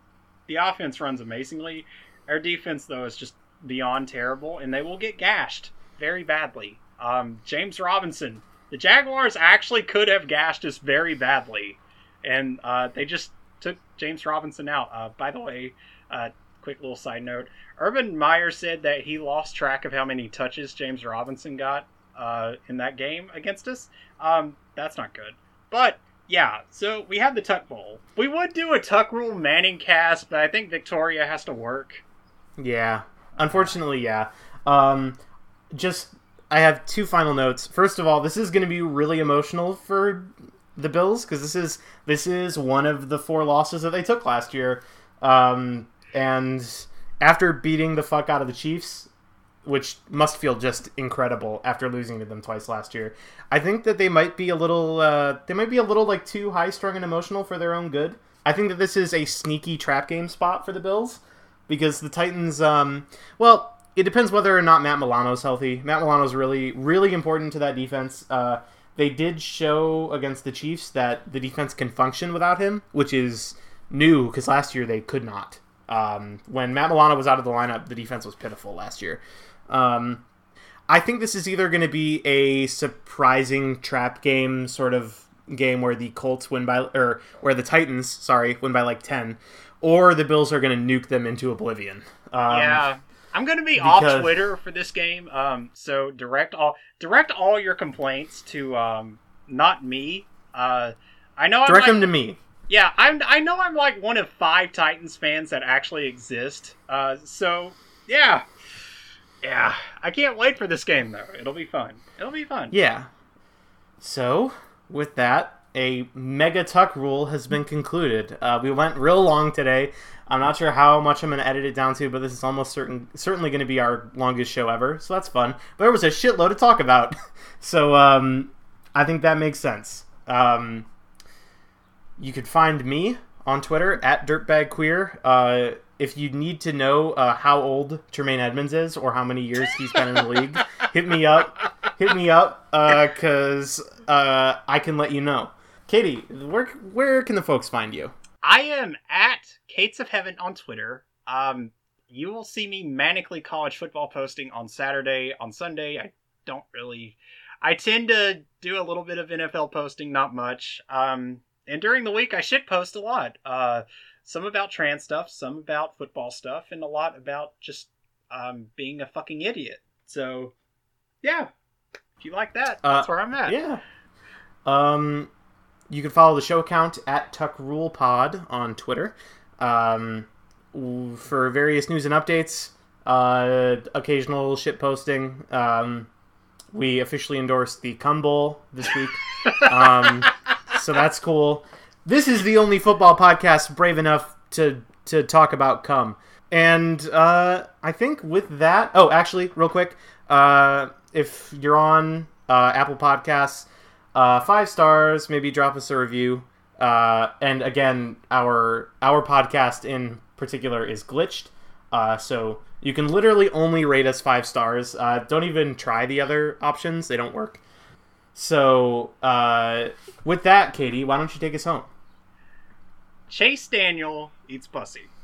the offense runs amazingly. Our defense, though, is just beyond terrible, and they will get gashed very badly. Um, James Robinson, the Jaguars actually could have gashed us very badly, and uh, they just took James Robinson out. Uh, by the way, uh, quick little side note: Urban Meyer said that he lost track of how many touches James Robinson got uh, in that game against us. Um, that's not good, but yeah, so we have the Tuck Bowl. We would do a Tuck Rule Manning cast, but I think Victoria has to work. Yeah, unfortunately, yeah. Um, just I have two final notes. First of all, this is going to be really emotional for the Bills because this is this is one of the four losses that they took last year, um, and after beating the fuck out of the Chiefs, which must feel just incredible after losing to them twice last year. I think that they might be a little uh, they might be a little like too high strung and emotional for their own good. I think that this is a sneaky trap game spot for the Bills because the Titans um, well, it depends whether or not Matt Milano's healthy. Matt Milano's really really important to that defense. Uh, they did show against the Chiefs that the defense can function without him, which is new because last year they could not. Um, when Matt Milano was out of the lineup, the defense was pitiful last year. Um, I think this is either going to be a surprising trap game sort of game where the Colts win by or where the Titans, sorry, win by like 10 or the Bills are going to nuke them into oblivion. Um, yeah. I'm gonna be Because- off Twitter for this game. Um, so direct all direct all your complaints to um, not me. Uh, I know I'm Direct like, them to me. Yeah, I'm I know I'm like one of five Titans fans that actually exist. Uh, so yeah, yeah, I can't wait for this game though. It'll be fun. It'll be fun. Yeah. So, with that, a mega tuck rule has been concluded. Uh, we went real long today. I'm not sure how much I'm going to edit it down to, but this is almost certain, certainly going to be our longest show ever. So that's fun. But there was a shitload to talk about. [LAUGHS] so um, I think that makes sense. Um, you could find me on Twitter at dirtbagqueer. Uh, if you need to know uh, how old Tremaine Edmunds is or how many years he's been in the league, [LAUGHS] hit me up. Hit me up because uh, I can let you know. Katie, where where can the folks find you? I am at Kates of Heaven on Twitter. Um, you will see me manically college football posting on Saturday. On Sunday, I don't really. I tend to do a little bit of NFL posting, not much. Um, and during the week, I shit post a lot. Uh, some about trans stuff, some about football stuff, and a lot about just um, being a fucking idiot. So, yeah, if you like that, Uh, that's where I'm at. Yeah. Um, you can follow the show account at Tuck Rule Pod on Twitter. Um, for various news and updates, uh, occasional shit posting. Um, we officially endorsed the Cum Bowl this week. [LAUGHS] um, so that's cool. This is the only football podcast brave enough to to talk about cum. And uh, I think with that, oh, actually, real quick, uh, if you're on uh, Apple Podcasts, uh, five stars, maybe drop us a review. Uh, and again, our our podcast in particular is glitched, uh, so you can literally only rate us five stars. Don't even try the other options; they don't work. So, uh, with that, Katie, why don't you take us home? Chase Daniel eats pussy.